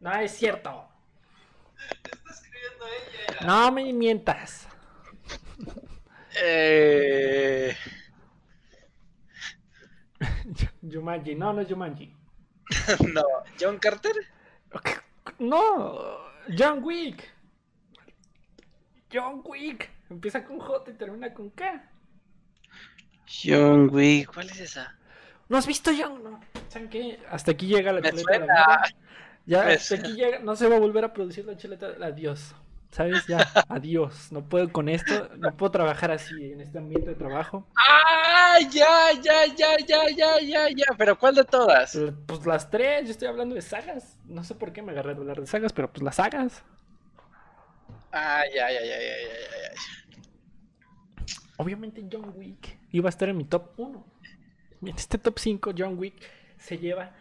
No es cierto. No me mientas. Eh, Jumanji, no, no es Jumanji. no, John Carter. No, John Wick. John Wick. Empieza con J y termina con K. John Wick, ¿cuál es esa? ¿No has visto John? No. ¿Saben qué? Hasta aquí llega la Me chuleta de la suena. vida. Ya, Me hasta aquí llega. No se va a volver a producir la chuleta. Adiós. ¿Sabes? Ya, adiós. No puedo con esto. No puedo trabajar así en este ambiente de trabajo. ¡Ah! Ya, ya, ya, ya, ya, ya, ya. Pero ¿cuál de todas? Pues las tres, yo estoy hablando de sagas. No sé por qué me agarré a hablar de sagas, pero pues las sagas. Ah, ya, ya, ya, ya, ya, ya. Obviamente John Wick iba a estar en mi top 1. En este top 5, John Wick se lleva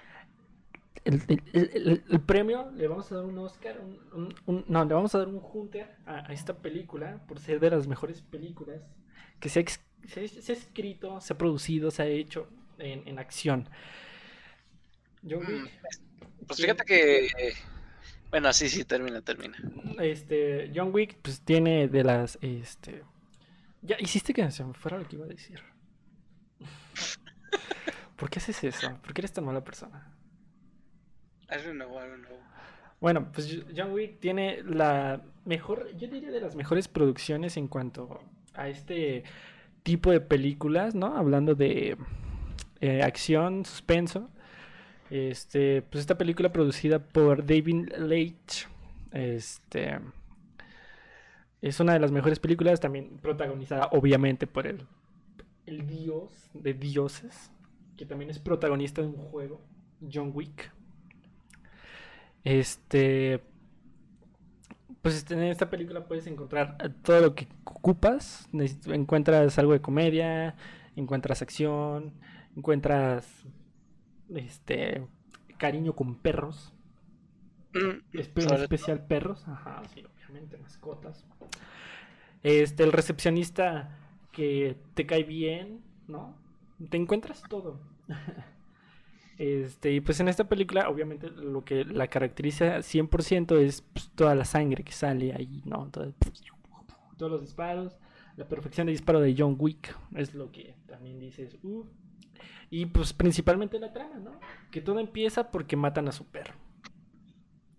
el, el- el- premio. Le vamos a dar un Oscar. un- un- un- no, le vamos a dar un Hunter a, a esta película por ser de las mejores películas que se ha, se se ha escrito, se ha producido, se ha hecho en, en acción. John Mm, Wick. Pues fíjate que. Bueno, sí, sí, termina, termina. Este, John Wick, pues tiene de las, este... Ya, hiciste que se me fuera lo que iba a decir. ¿Por qué haces eso? ¿Por qué eres tan mala persona? I don't know, I don't know. Bueno, pues John Wick tiene la mejor, yo diría de las mejores producciones en cuanto a este tipo de películas, ¿no? Hablando de eh, acción, suspenso. Este, pues esta película producida por David Leitch, este, es una de las mejores películas, también protagonizada obviamente por el, el dios de dioses, que también es protagonista de un juego, John Wick. Este, pues en esta película puedes encontrar todo lo que ocupas. Encuentras algo de comedia, encuentras acción, encuentras este cariño con perros, Mm, espe- especial perros, ajá, sí, obviamente mascotas. Este, el recepcionista que te cae bien, ¿no? Te encuentras todo. Este, y pues en esta película, obviamente, lo que la caracteriza 100% es pues, toda la sangre que sale ahí, ¿no? Todo- todos los disparos, la perfección de disparo de John Wick, es lo que también dices, "Uh". Y pues principalmente la trama, ¿no? Que todo empieza porque matan a su perro.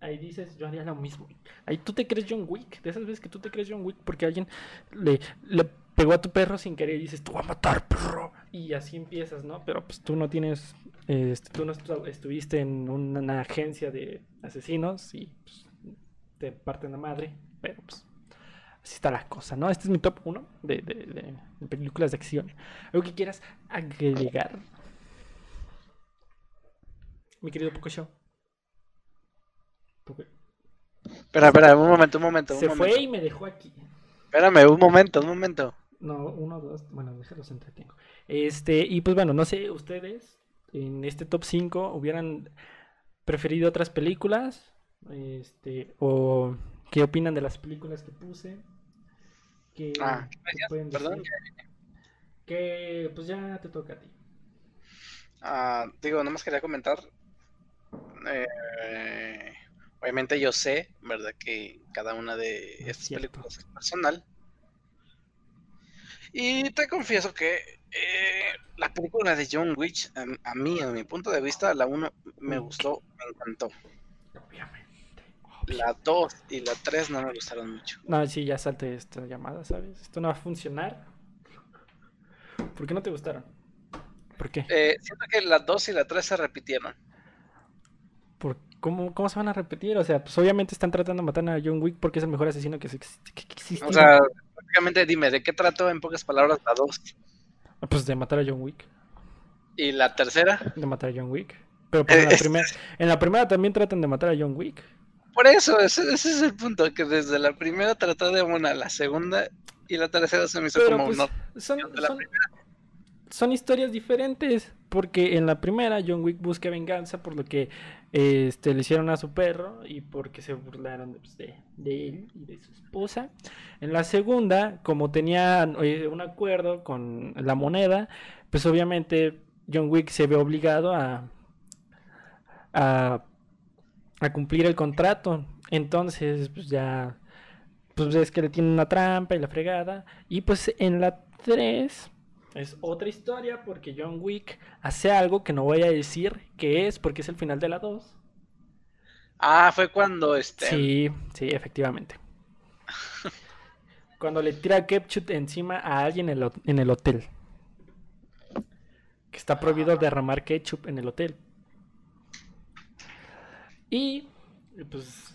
Ahí dices, yo haría lo mismo. Ahí tú te crees John Wick, de esas veces que tú te crees John Wick porque alguien le, pegó a tu perro sin querer y dices, tú vas a matar, perro. Y así empiezas, ¿no? Pero pues tú no tienes, este, tú no estu- estuviste en una agencia de asesinos y pues, te parten la madre, pero pues así está la cosa, ¿no? Este es mi top 1 de, de- de- de películas de acción. ¿Algo que quieras agregar? Mi querido Poco Show. Poco- Espera, espera, un momento, un momento. Un Se momento. fue y me dejó aquí. Espérame, un momento, un momento. No, uno, dos, bueno, déjalos entretengo. Este, y pues bueno, no sé, ustedes en este top 5 hubieran preferido otras películas, este, o qué opinan de las películas que puse, que, Ah, ¿qué que Perdón. que pues ya te toca a ti. Ah, digo, nomás quería comentar. Eh, obviamente yo sé, ¿verdad? Que cada una de Es estas cierto. películas es personal. Y te confieso que eh, la película de John Wick, a, a mí, a mi punto de vista, la 1 me gustó, me encantó. Obviamente. La 2 y la 3 no me gustaron mucho. No, sí, ya salte esta llamada, ¿sabes? Esto no va a funcionar. ¿Por qué no te gustaron? ¿Por qué? Eh, siento que la 2 y la 3 se repitieron. ¿Por cómo, cómo se van a repetir? O sea, pues obviamente están tratando de matar a John Wick porque es el mejor asesino que, existe. O sea, prácticamente dime, ¿de qué trató en pocas palabras la 2? Pues de matar a John Wick. Y la tercera, De matar a John Wick. Pero pues, en, la Eh, primera, en la primera también tratan de matar a John Wick. por eso, ese, ese es el punto, que desde la primera trató de una, la segunda y la tercera se me hizo Pero como pues no. son, de la son, son historias diferentes. Porque en la primera John Wick busca venganza por lo que este, le hicieron a su perro y porque se burlaron pues, de, él y de su esposa. En la segunda, como tenían eh, un acuerdo con la moneda, pues obviamente John Wick se ve obligado a, a, cumplir el contrato. Entonces, pues ya, pues ves que le tiene una trampa y la fregada. Y pues en la 3 Es otra historia porque John Wick hace algo que no voy a decir qué es porque es el final de la 2. Ah, fue cuando este. Sí, sí, efectivamente. cuando le tira ketchup encima a alguien en el, en el hotel. Que está prohibido derramar ketchup en el hotel. Y pues,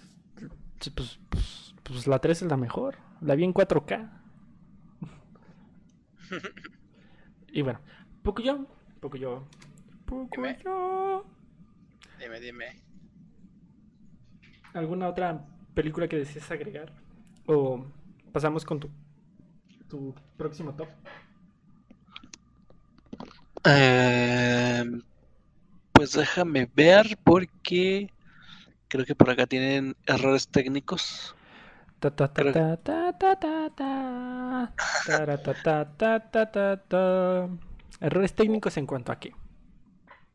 pues, pues, pues la 3 es la mejor. La vi en 4K. y bueno, poco yo, poco yo, poco Dime. yo. Dime, dime. ¿Alguna otra película que desees agregar? ¿O pasamos con tu, tu próximo top? Eh, pues déjame ver porque creo que por acá tienen errores técnicos. Errores técnicos en cuanto a qué.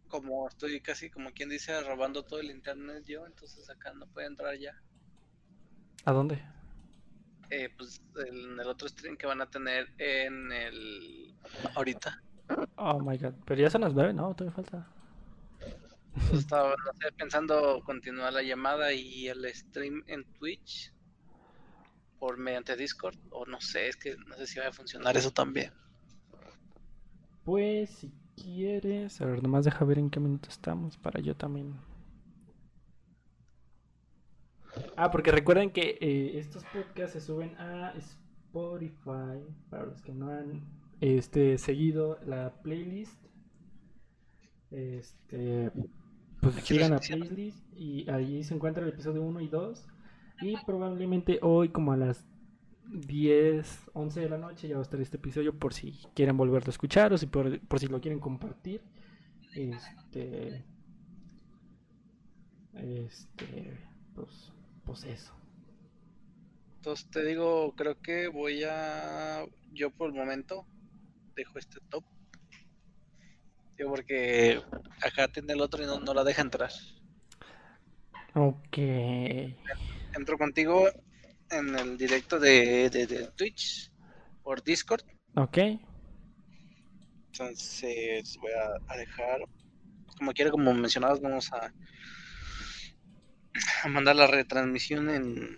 Como estoy casi como quien dice robando todo el internet yo, entonces acá no puede entrar ya. ¿A dónde? Eh, pues en el otro stream que van a tener en el ahorita. Oh my god. Pero ya son las nueve, ¿no? Todavía falta. Pues estaba no sé, pensando continuar la llamada y el stream en Twitch por mediante Discord o no sé, es que no sé si va a funcionar eso también. Pues si quieres. A ver, nomás deja ver en qué minuto estamos para yo también. Ah, porque recuerden que eh, estos podcasts se suben a Spotify. Para los que no han este, seguido la playlist. Este. Pues sigan la playlist y ahí se encuentra el episodio 1 y 2. Y probablemente hoy, como a las 10, 11 de la noche, ya va a estar este episodio por si quieren volverlo a escuchar o si por, por si lo quieren compartir. Este. Este. Pues, pues eso. Entonces te digo, creo que voy a yo por el momento dejo este top. Digo, porque acá tiene el otro y no, no la deja entrar. Ok. Entro contigo en el directo de, de, de Twitch por Discord. Ok. Entonces voy a, a dejar, como quiera, como mencionabas, vamos a, a mandar la retransmisión en...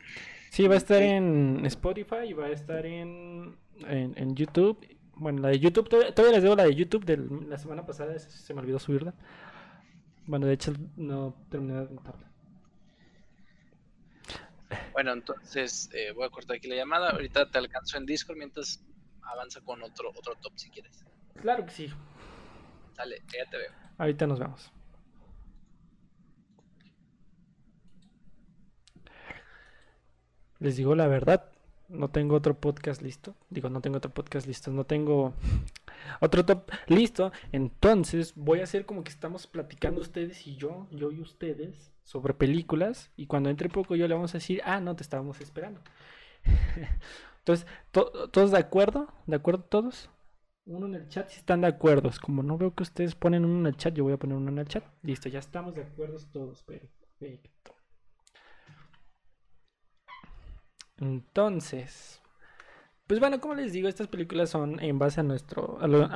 Sí, va a estar en Spotify y va a estar en, en, en YouTube. Bueno, la de YouTube, todavía, todavía les debo la de YouTube de la semana pasada, se me olvidó subirla. Bueno, de hecho no terminé de anotarla. Bueno, entonces eh, voy a cortar aquí la llamada. Ahorita te alcanzo en Discord mientras avanza con otro, otro top si quieres. Claro que sí. Dale, ya te veo. Ahorita nos vemos. Les digo la verdad, no tengo otro podcast listo. Digo, no tengo otro podcast listo, no tengo otro top listo. Entonces voy a hacer como que estamos platicando ustedes y yo, yo y ustedes, sobre películas. Y cuando entre poco yo le vamos a decir, ah, no, te estábamos esperando. Entonces, to- ¿todos de acuerdo? ¿De acuerdo todos? Uno en el chat si están de acuerdo. Como no veo que ustedes ponen uno en el chat, yo voy a poner uno en el chat. Listo, ya estamos de acuerdo todos. Perfecto. Entonces, pues bueno, como les digo, estas películas son en base a nuestro, a lo,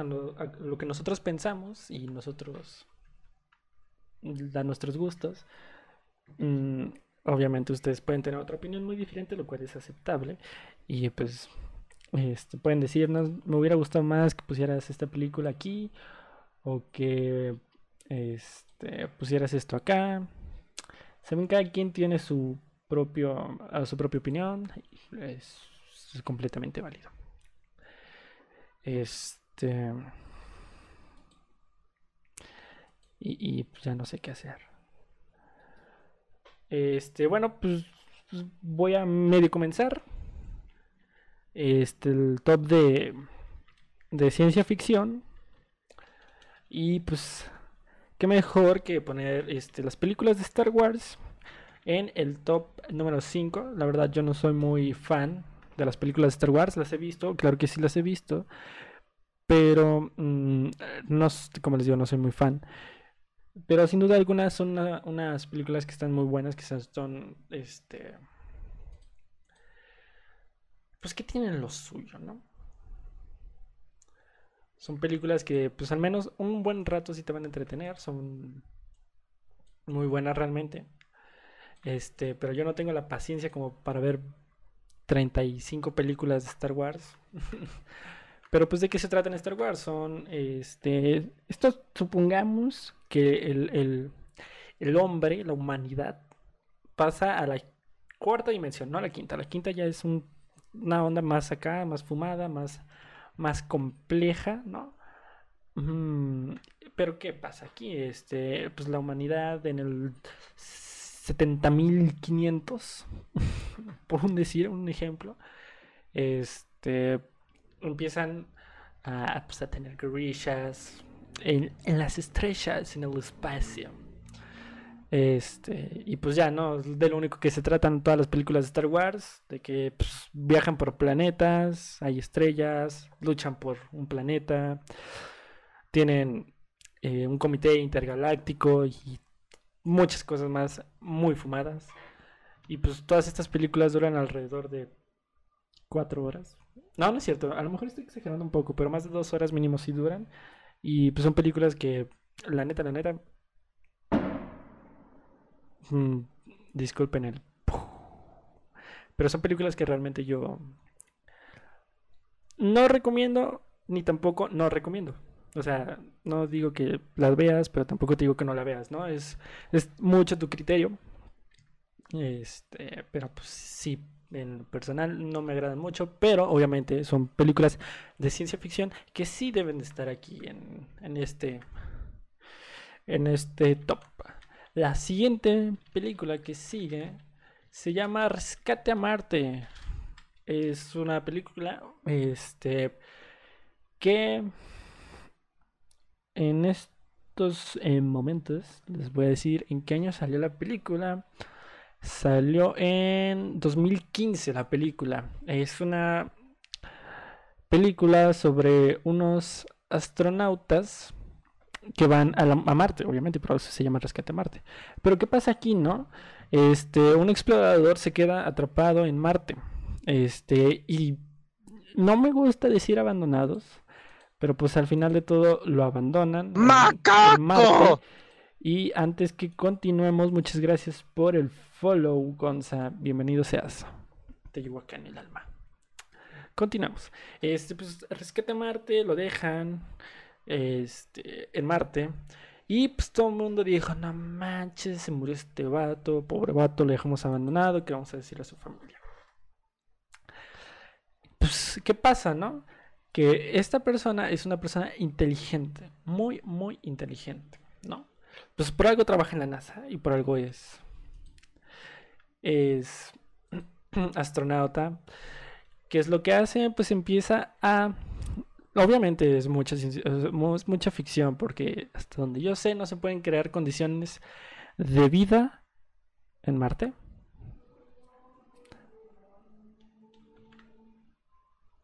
lo que nosotros pensamos y nosotros a nuestros gustos. Mm, obviamente ustedes pueden tener otra opinión muy diferente, lo cual es aceptable. Y pues este, pueden decirnos, me hubiera gustado más que pusieras esta película aquí o que este, pusieras esto acá. Saben, cada quien tiene su propio, su propia opinión. Es, es completamente válido. Este. Y, y, pues ya no sé qué hacer. Este, bueno, pues voy a medio comenzar. Este, el top de, de ciencia ficción. Y pues, qué mejor que poner este, las películas de Star Wars en el top número 5. La verdad, yo no soy muy fan de las películas de Star Wars. Las he visto, claro que sí las he visto. Pero, mm, como les digo, no soy muy fan. Pero sin duda alguna son una- unas películas que están muy buenas, que son- son, este... Pues que tienen lo suyo, ¿no? Son películas que, pues al menos un buen rato sí te van a entretener. Son muy buenas realmente. Este, pero yo no tengo la paciencia como para ver 35 películas de Star Wars. pero pues de qué se trata en Star Wars? Son, este, esto supongamos que el, el hombre, la humanidad, pasa a la cuarta dimensión, no a la quinta. La quinta ya es una onda más acá, más fumada, más, más compleja, ¿no? Mm, pero ¿qué pasa aquí? Este, pues la humanidad en el 70.500, por un decir, un ejemplo, este, empiezan a, pues, a tener guerrillas en, en las estrellas, en el espacio. Este, y pues ya, ¿no? De lo único que se tratan todas las películas de Star Wars, de que pues, viajan por planetas, hay estrellas, luchan por un planeta, tienen eh, un comité intergaláctico y muchas cosas más muy fumadas. Y pues todas estas películas duran alrededor de cuatro horas. No, no es cierto, a lo mejor estoy exagerando un poco, pero más de dos horas mínimo sí duran. Y pues son películas que, la neta, la neta, Mm, disculpen el... Pero son películas que realmente yo no recomiendo, ni tampoco no recomiendo. O sea, no digo que las veas, pero tampoco te digo que no la veas, ¿no? Es, es mucho tu criterio. Este, pero pues sí, en personal no me agradan mucho, pero obviamente son películas de ciencia ficción que sí deben de estar aquí en, en este en este top. La siguiente película que sigue se llama Rescate a Marte. Es una película este, que en estos momentos les voy a decir en qué año salió la película. Salió en 2015 la película. Es una película sobre unos astronautas que van a, Marte, obviamente, por eso se llama Rescate a Marte. Pero ¿qué pasa aquí, no? Este, un explorador se queda atrapado en Marte. Este, y no me gusta decir abandonados, pero pues al final de todo lo abandonan. ¡Macaco! Y antes que continuemos, muchas gracias por el follow, Gonza. Bienvenido seas. Te llevo acá en el alma. Continuamos. Este, pues, rescate a Marte, lo dejan este, en Marte. Y pues todo el mundo dijo, no manches, se murió este vato, pobre vato, lo dejamos abandonado, ¿qué vamos a decir a su familia? Pues, ¿qué pasa, no? Que esta persona es una persona inteligente, muy, muy inteligente, ¿no? Pues por algo trabaja en la NASA y por algo es, es astronauta. ¿Qué es lo que hace? Pues empieza a Obviamente es mucha, mucha ficción porque hasta donde yo sé no se pueden crear condiciones de vida en Marte.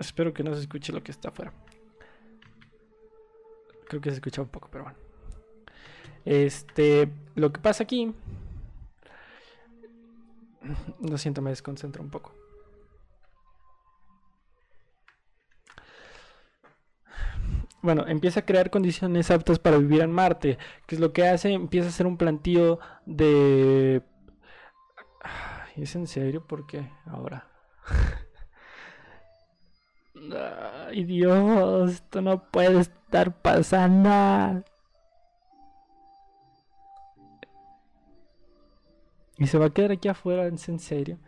Espero que no se escuche lo que está afuera. Creo que se escucha un poco, pero bueno. Este, lo que pasa aquí. Lo siento, me desconcentro un poco. bueno, empieza a crear condiciones aptas para vivir en Marte. ¿Qué es lo que hace? Empieza a hacer un plantío de... ¿Es en serio? ¿Por qué ahora? Ay, Dios, esto no puede estar pasando. Y se va a quedar aquí afuera, ¿es en serio?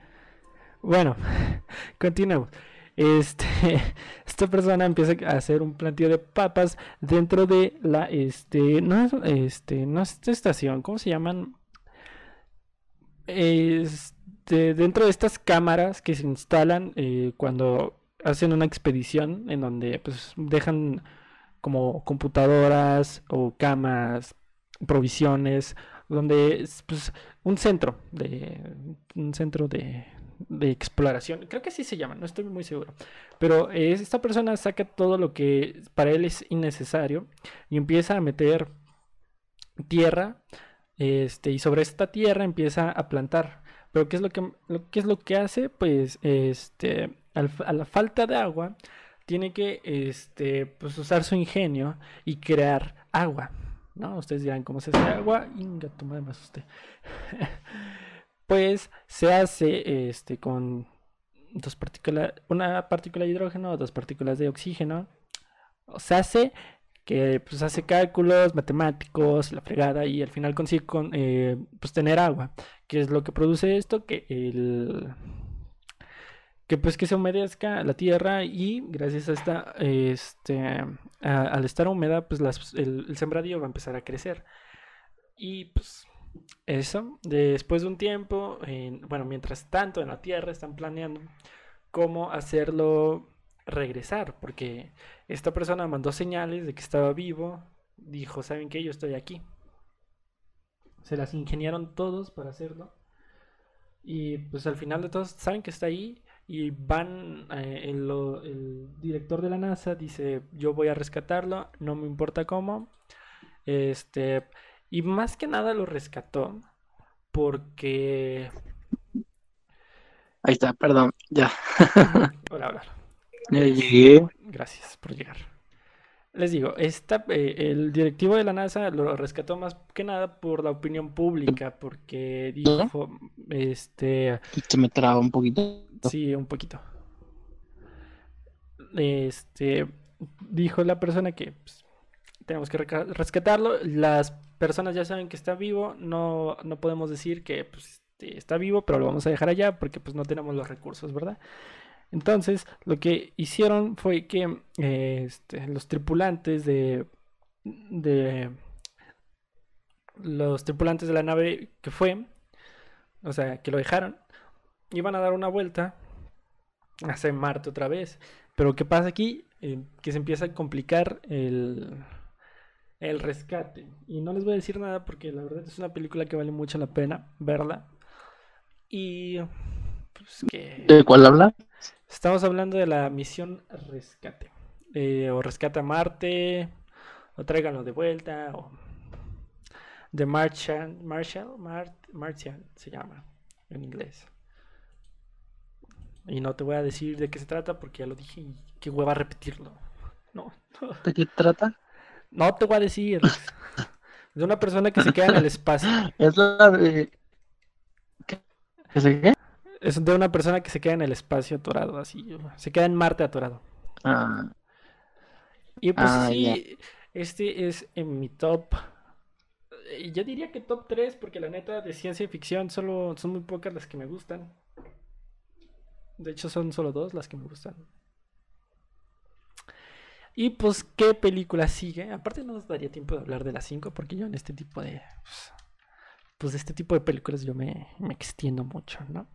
Bueno, continuemos. Este, esta persona empieza a hacer un plantío de papas dentro de la, este, no es, este, no es estación, ¿cómo se llaman? Este, dentro de estas cámaras que se instalan eh, cuando hacen una expedición en donde pues dejan como computadoras o camas, provisiones, donde es pues, un centro de un centro de exploración, creo que así se llama, no estoy muy seguro, pero esta persona saca todo lo que para él es innecesario y empieza a meter tierra, este, y sobre esta tierra empieza a plantar. Pero ¿qué es lo que, lo, es lo que hace? Pues este, a la falta de agua, tiene que este, pues, usar su ingenio y crear agua. ¿No? Ustedes dirán, ¿cómo se hace agua? Inga, tu madre me pues se hace este, con dos partículas, una partícula de hidrógeno, dos partículas de oxígeno. Se hace que pues hace cálculos matemáticos, la fregada, y al final consigue con, eh, pues tener agua. ¿Qué es lo que produce esto? Que el que pues que se humedezca la tierra y gracias a esta este al estar húmeda pues el, sembradío va a empezar a crecer. Y pues eso. Después de un tiempo bueno mientras tanto en la tierra están planeando cómo hacerlo regresar porque esta persona mandó señales de que estaba vivo dijo saben que yo estoy aquí se las ingeniaron todos para hacerlo. Y pues al final de todos saben que está ahí y van, eh, el, director de la NASA dice, yo voy a rescatarlo, no me importa cómo. Este, y más que nada lo rescató porque... Ahí está, perdón, ya. hola, hola. Ya llegué. Gracias por llegar. Les digo, esta, eh, el directivo de la NASA lo rescató más que nada por la opinión pública, porque dijo, este... Se me traba un poquito. Sí, un poquito. Este, dijo la persona que pues, tenemos que rescatarlo. Las personas ya saben que está vivo. No, no podemos decir que pues, este, está vivo, pero lo vamos a dejar allá porque pues no tenemos los recursos, ¿verdad? Entonces, lo que hicieron fue que este, los tripulantes de, de los tripulantes de la nave que fue, o sea, que lo dejaron, iban a dar una vuelta hacia Marte otra vez. Pero ¿qué pasa aquí? Eh, que se empieza a complicar el, el rescate. Y no les voy a decir nada porque la verdad es una película que vale mucho la pena verla. Y... Pues. ¿De cuál habla? Estamos hablando de la misión rescate. Eh, o rescate a Marte. O tráiganlo de vuelta. O... The Martian. Marshall. Martian se llama en inglés. Y no te voy a decir de qué se trata porque ya lo dije y qué hueva repetirlo. No. ¿De qué trata? No te voy a decir. De una persona que se queda en el espacio. Es la de. ¿Qué se qué? Es de una persona que se queda en el espacio atorado, así. Se queda en Marte atorado. Ah. Y pues ah, sí, este es en mi top. Yo diría que top 3, porque la neta de ciencia ficción solo son muy pocas las que me gustan. De hecho, son solo dos las que me gustan. Y pues, ¿qué película sigue? Aparte, no nos daría tiempo de hablar de las cinco, porque yo en este tipo de. Pues, pues, de este tipo de películas yo me, me extiendo mucho, ¿no?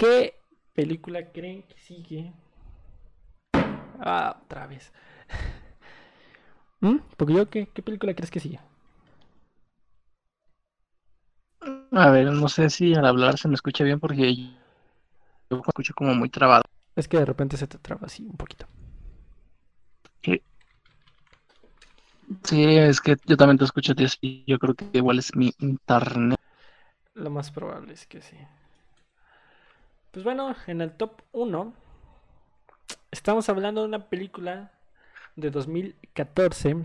¿Qué película creen que sigue? Ah, otra vez. ¿Mm? Porque yo, ¿qué, ¿qué película crees que sigue? A ver, no sé si al hablar se me escucha bien porque yo me escucho como muy trabado. Es que de repente se te traba así un poquito. Sí, es que yo también te escucho y yo creo que igual es mi internet. Lo más probable es que sí. Pues bueno, en el top 1 estamos hablando de una película de 2014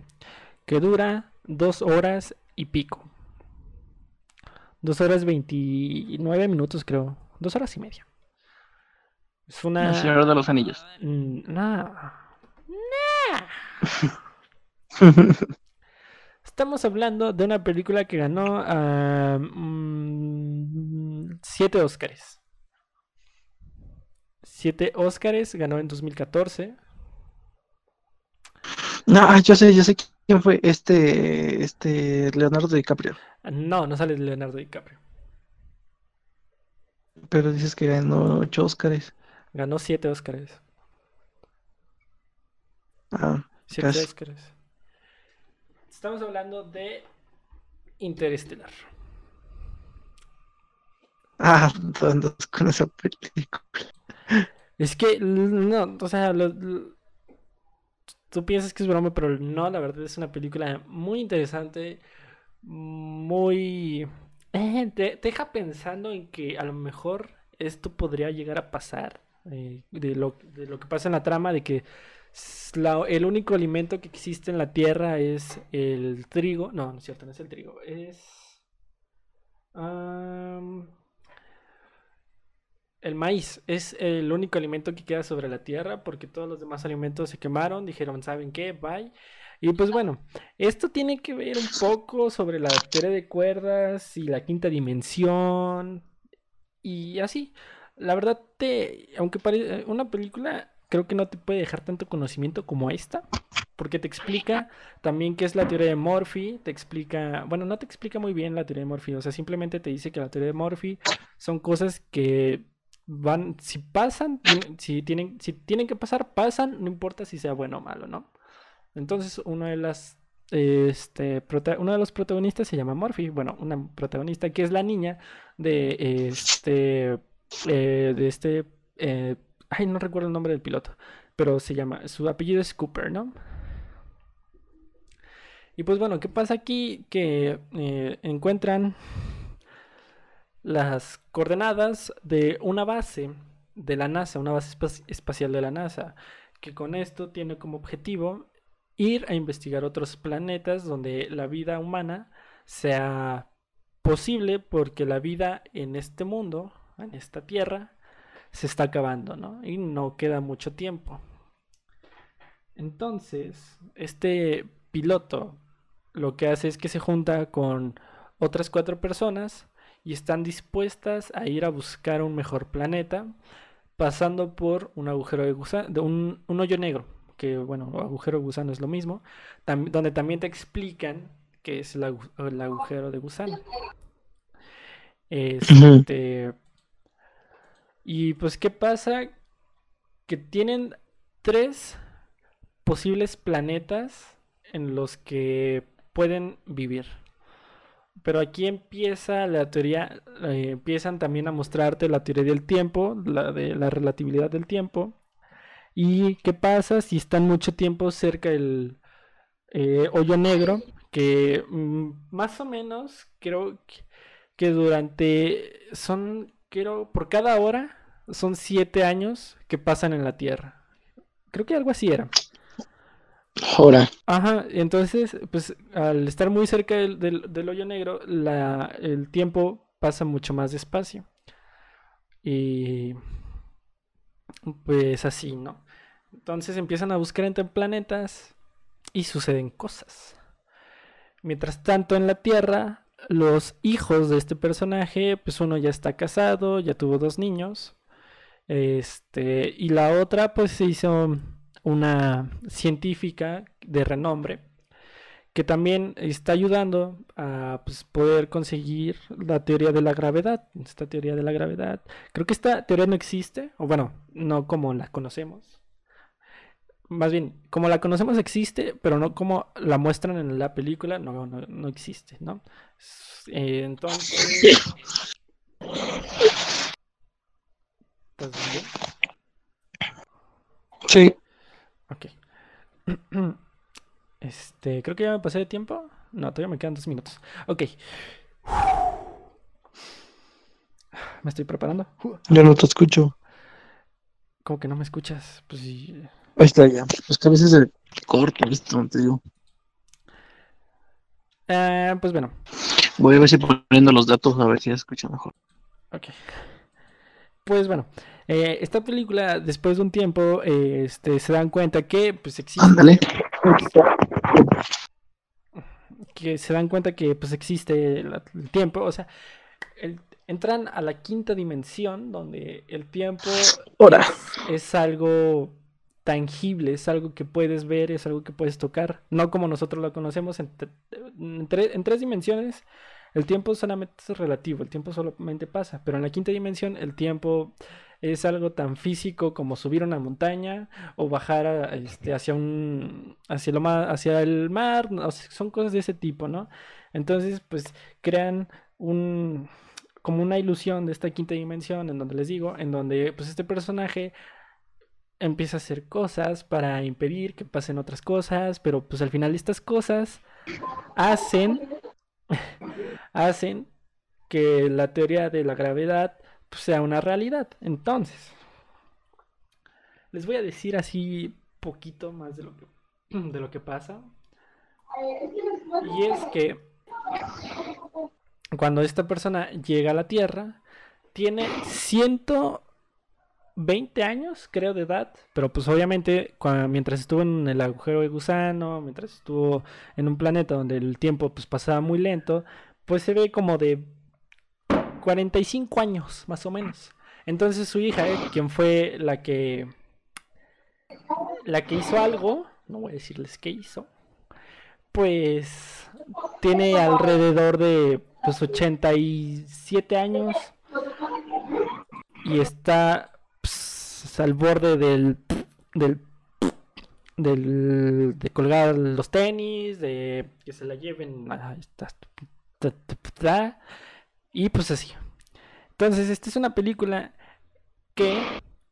que dura dos horas y pico. Dos horas veintinueve minutos, creo. Dos horas y media. Es una. El Señor de los Anillos. Mm, no. Estamos hablando de una película que ganó uh, siete Óscares. Siete Óscares, ganó en 2014. No, yo sé, yo sé quién fue este, este Leonardo DiCaprio. No, no sale Leonardo DiCaprio. Pero dices que ganó 8 Óscares. Ganó 7 Óscares. Ah, 7 Óscares. Estamos hablando de Interestelar. Ah, ¿dónde con esa película? Es que, no, o sea, tú piensas que es broma, pero no, la verdad es una película muy interesante muy... Eh, te, deja pensando en que a lo mejor esto podría llegar a pasar. eh, de, lo, de lo que pasa en la trama, de que el único alimento que existe en la tierra es el trigo. No, no es cierto, no es el trigo. Es. El maíz. Es el único alimento que queda sobre la tierra porque todos los demás alimentos se quemaron. Dijeron, ¿saben qué? Bye. Y pues bueno, esto tiene que ver un poco sobre la teoría de cuerdas y la quinta dimensión. Y así. La verdad, te, aunque parece una película creo que no te puede dejar tanto conocimiento como esta, porque te explica también qué es la teoría de Morphy, te explica, bueno, no te explica muy bien la teoría de Morphy, o sea, simplemente te dice que la teoría de Morphy son cosas que van, si pasan, si tienen, si tienen que pasar, pasan, no importa si sea bueno o malo, ¿no? Entonces, una de las este, uno de los protagonistas se llama Morphy, bueno, una protagonista que es la niña de este, eh, de este eh, Ay, no recuerdo el nombre del piloto. Pero se llama. Su apellido es Cooper, ¿no? Y pues bueno, ¿qué pasa aquí? Que eh, encuentran las coordenadas de una base de la NASA, una base espacial de la NASA, que con esto tiene como objetivo ir a investigar otros planetas donde la vida humana sea posible porque la vida en este mundo, en esta Tierra, se está acabando, ¿no? Y no queda mucho tiempo. Entonces, este piloto lo que hace es que se junta con otras cuatro personas y están dispuestas a ir a buscar un mejor planeta, pasando por un agujero de gusano, de un, hoyo negro, que bueno, agujero de gusano es lo mismo, donde también te explican qué es el, el agujero de gusano. Este, y pues, ¿qué pasa? Que tienen tres posibles planetas en los que pueden vivir. Pero aquí empieza la teoría, eh, empiezan también a mostrarte la teoría del tiempo, la de la relatividad del tiempo. ¿Y qué pasa si están mucho tiempo cerca del eh, hoyo negro? Que mm, más o menos creo que, que durante son quiero, por cada hora son siete años que pasan en la Tierra. Creo que algo así era. Hora. Ajá, entonces, pues al estar muy cerca del, hoyo negro, la, el tiempo pasa mucho más despacio. Y pues así, ¿no? Entonces empiezan a buscar entre planetas y suceden cosas. Mientras tanto, en la Tierra, los hijos de este personaje, pues uno ya está casado, ya tuvo dos niños. Este, y la otra, pues se hizo una científica de renombre que también está ayudando a pues, poder conseguir la teoría de la gravedad. Esta teoría de la gravedad. Creo que esta teoría no existe, o bueno, no como la conocemos. Más bien, como la conocemos existe, pero no como la muestran en la película, no, no, existe, ¿no? Eh, entonces... ¿Estás bien? Sí. Ok. Este, creo que ya me pasé de tiempo. No, todavía me quedan dos minutos. Ok. Me estoy preparando. Ya no te escucho. ¿Cómo que no me escuchas? Pues sí. Ahí está ya. Pues que a veces se corta esto, te digo. Eh, pues bueno. Voy a ver si poniendo los datos a ver si se escucha mejor. Ok. Pues bueno, eh, esta película, después de un tiempo, eh, este, se dan cuenta que pues existe. Ándale. Que se dan cuenta que pues existe el, tiempo. O sea, entran a la quinta dimensión donde el tiempo es, algo tangible, es algo que puedes ver, es algo que puedes tocar. No como nosotros lo conocemos en, en tres dimensiones el tiempo solamente es relativo, el tiempo solamente pasa, pero en la quinta dimensión el tiempo es algo tan físico como subir una montaña o bajar este, hacia un hacia lo hacia el mar, son cosas de ese tipo, ¿no? Entonces, pues crean un como una ilusión de esta quinta dimensión en donde les digo, en donde pues este personaje empieza a hacer cosas para impedir que pasen otras cosas, pero pues al final estas cosas hacen hacen que la teoría de la gravedad pues, sea una realidad. Entonces, les voy a decir así poquito más de lo que, de lo que pasa. Y es que cuando esta persona llega a la Tierra, tiene 120 años, creo, de edad, pero pues obviamente mientras estuvo en el agujero de gusano, mientras estuvo en un planeta donde el tiempo pues pasaba muy lento, pues se ve como de 45 años, más o menos. Entonces su hija, eh, quien fue la que la que hizo algo, no voy a decirles qué hizo, pues tiene alrededor de pues 87 años y está pues, al borde del del de colgar los tenis, de que se la lleven y pues así. Entonces, esta es una película que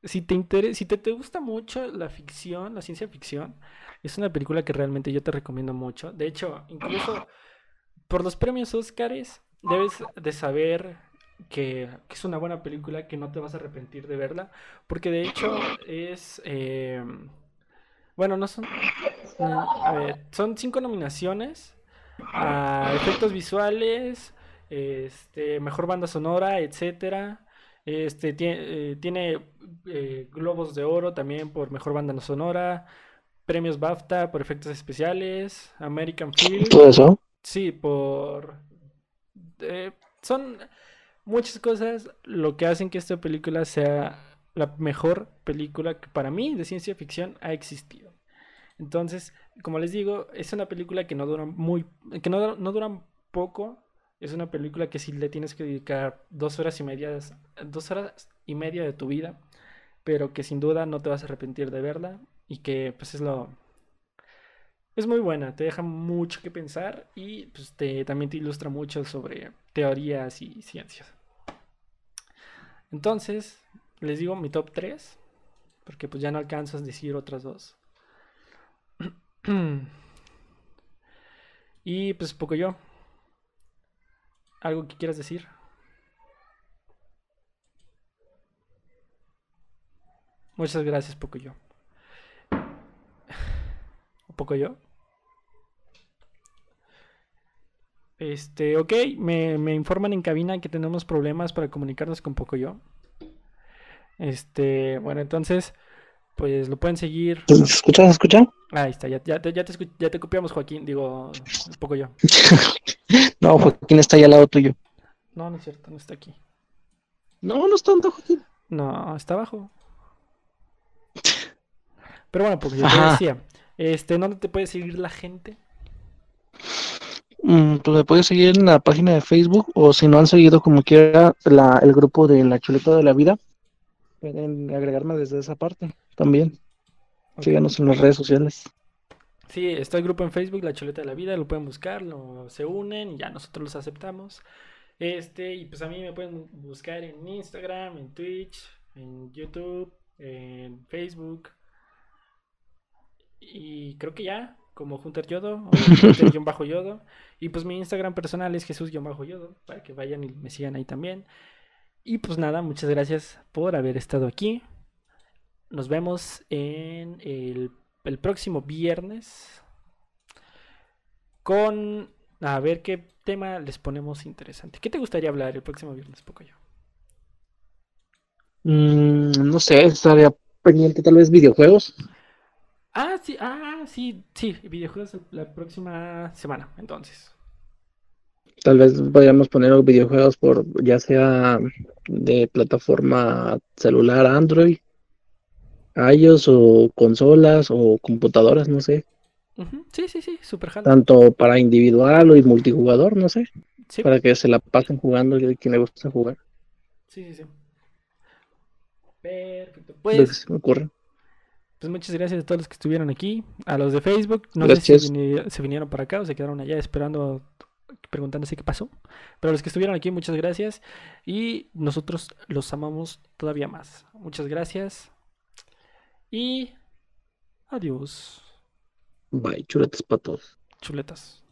si te interesa, si te, te gusta mucho la ficción, la ciencia ficción, es una película que realmente yo te recomiendo mucho. De hecho, incluso por los premios Óscares debes de saber que, que es una buena película, que no te vas a arrepentir de verla, porque de hecho es... eh, bueno, no son... no, a ver, son cinco nominaciones a efectos visuales, este, mejor banda sonora, etcétera. Este eh, tiene eh, globos de oro también por mejor banda sonora, premios BAFTA por efectos especiales, American Film, Todo eso. sí, por eh, son muchas cosas lo que hacen que esta película sea la mejor película que para mí de ciencia ficción ha existido. Entonces, como les digo, es una película que no dura muy, que no, no dura poco. Es una película que sí le tienes que dedicar dos horas y media, dos horas y media de tu vida, pero que sin duda no te vas a arrepentir de verla y que pues es lo, es muy buena, te deja mucho que pensar y pues te, también te ilustra mucho sobre teorías y ciencias. Entonces, les digo mi top 3, porque pues ya no alcanzas a decir otras dos. Y pues poco yo. ¿Algo que quieras decir? Muchas gracias, poco yo. ¿Poco yo? Este, ok, me, me informan en cabina que tenemos problemas para comunicarnos con Pocoyo. Este, bueno, entonces, pues lo pueden seguir. ¿Se escucha? ¿Se escucha? Ahí está, ya, ya, te- ya te, ya te copiamos, Joaquín, digo, Pocoyo. No, Joaquín está ahí al lado tuyo. No, no es cierto, no está aquí. No, no es tanto, Joaquín. No, está abajo. Pero bueno, porque yo te decía, este, ¿dónde te puede seguir la gente? Mm, pues me puedes seguir en la página de Facebook o si no han seguido como quiera la, el grupo de La Chuleta de la Vida, pueden agregarme desde esa parte también. Ok. Síganos en las redes sociales. Sí, está el grupo en Facebook, La Chuleta de la Vida, lo pueden buscar, lo, se unen y ya nosotros los aceptamos. Este, y pues a mí me pueden buscar en Instagram, en Twitch, en YouTube, en Facebook. Y creo que ya, como Hunter Yodo, o Hunter Yodo. Y pues mi Instagram personal es Jesús-Yodo, para que vayan y me sigan ahí también. Y pues nada, muchas gracias por haber estado aquí. Nos vemos en el, el próximo viernes con a ver qué tema les ponemos interesante. ¿Qué te gustaría hablar el próximo viernes, Pocoyo? Mm, no sé, estaría pendiente tal vez videojuegos. Ah, sí, ah, sí, sí, videojuegos la próxima semana, entonces. Tal vez podríamos poner videojuegos por ya sea de plataforma celular Android, iOS o consolas o computadoras, no sé. Sí, sí, sí, super. Tanto para individual o y multijugador, no sé. Sí, Para que se la pasen jugando y quien le gusta jugar. sí, sí, sí. Perfecto. Pues, se me ocurre. Pues muchas gracias a todos los que estuvieron aquí, a los de Facebook. No sé Gracias. si vini- se vinieron para acá o se quedaron allá esperando, preguntándose qué pasó. Pero a los que estuvieron aquí, muchas gracias. Y nosotros los amamos todavía más. Muchas gracias. Y adiós, Bye, chuletas para todos. chuletas.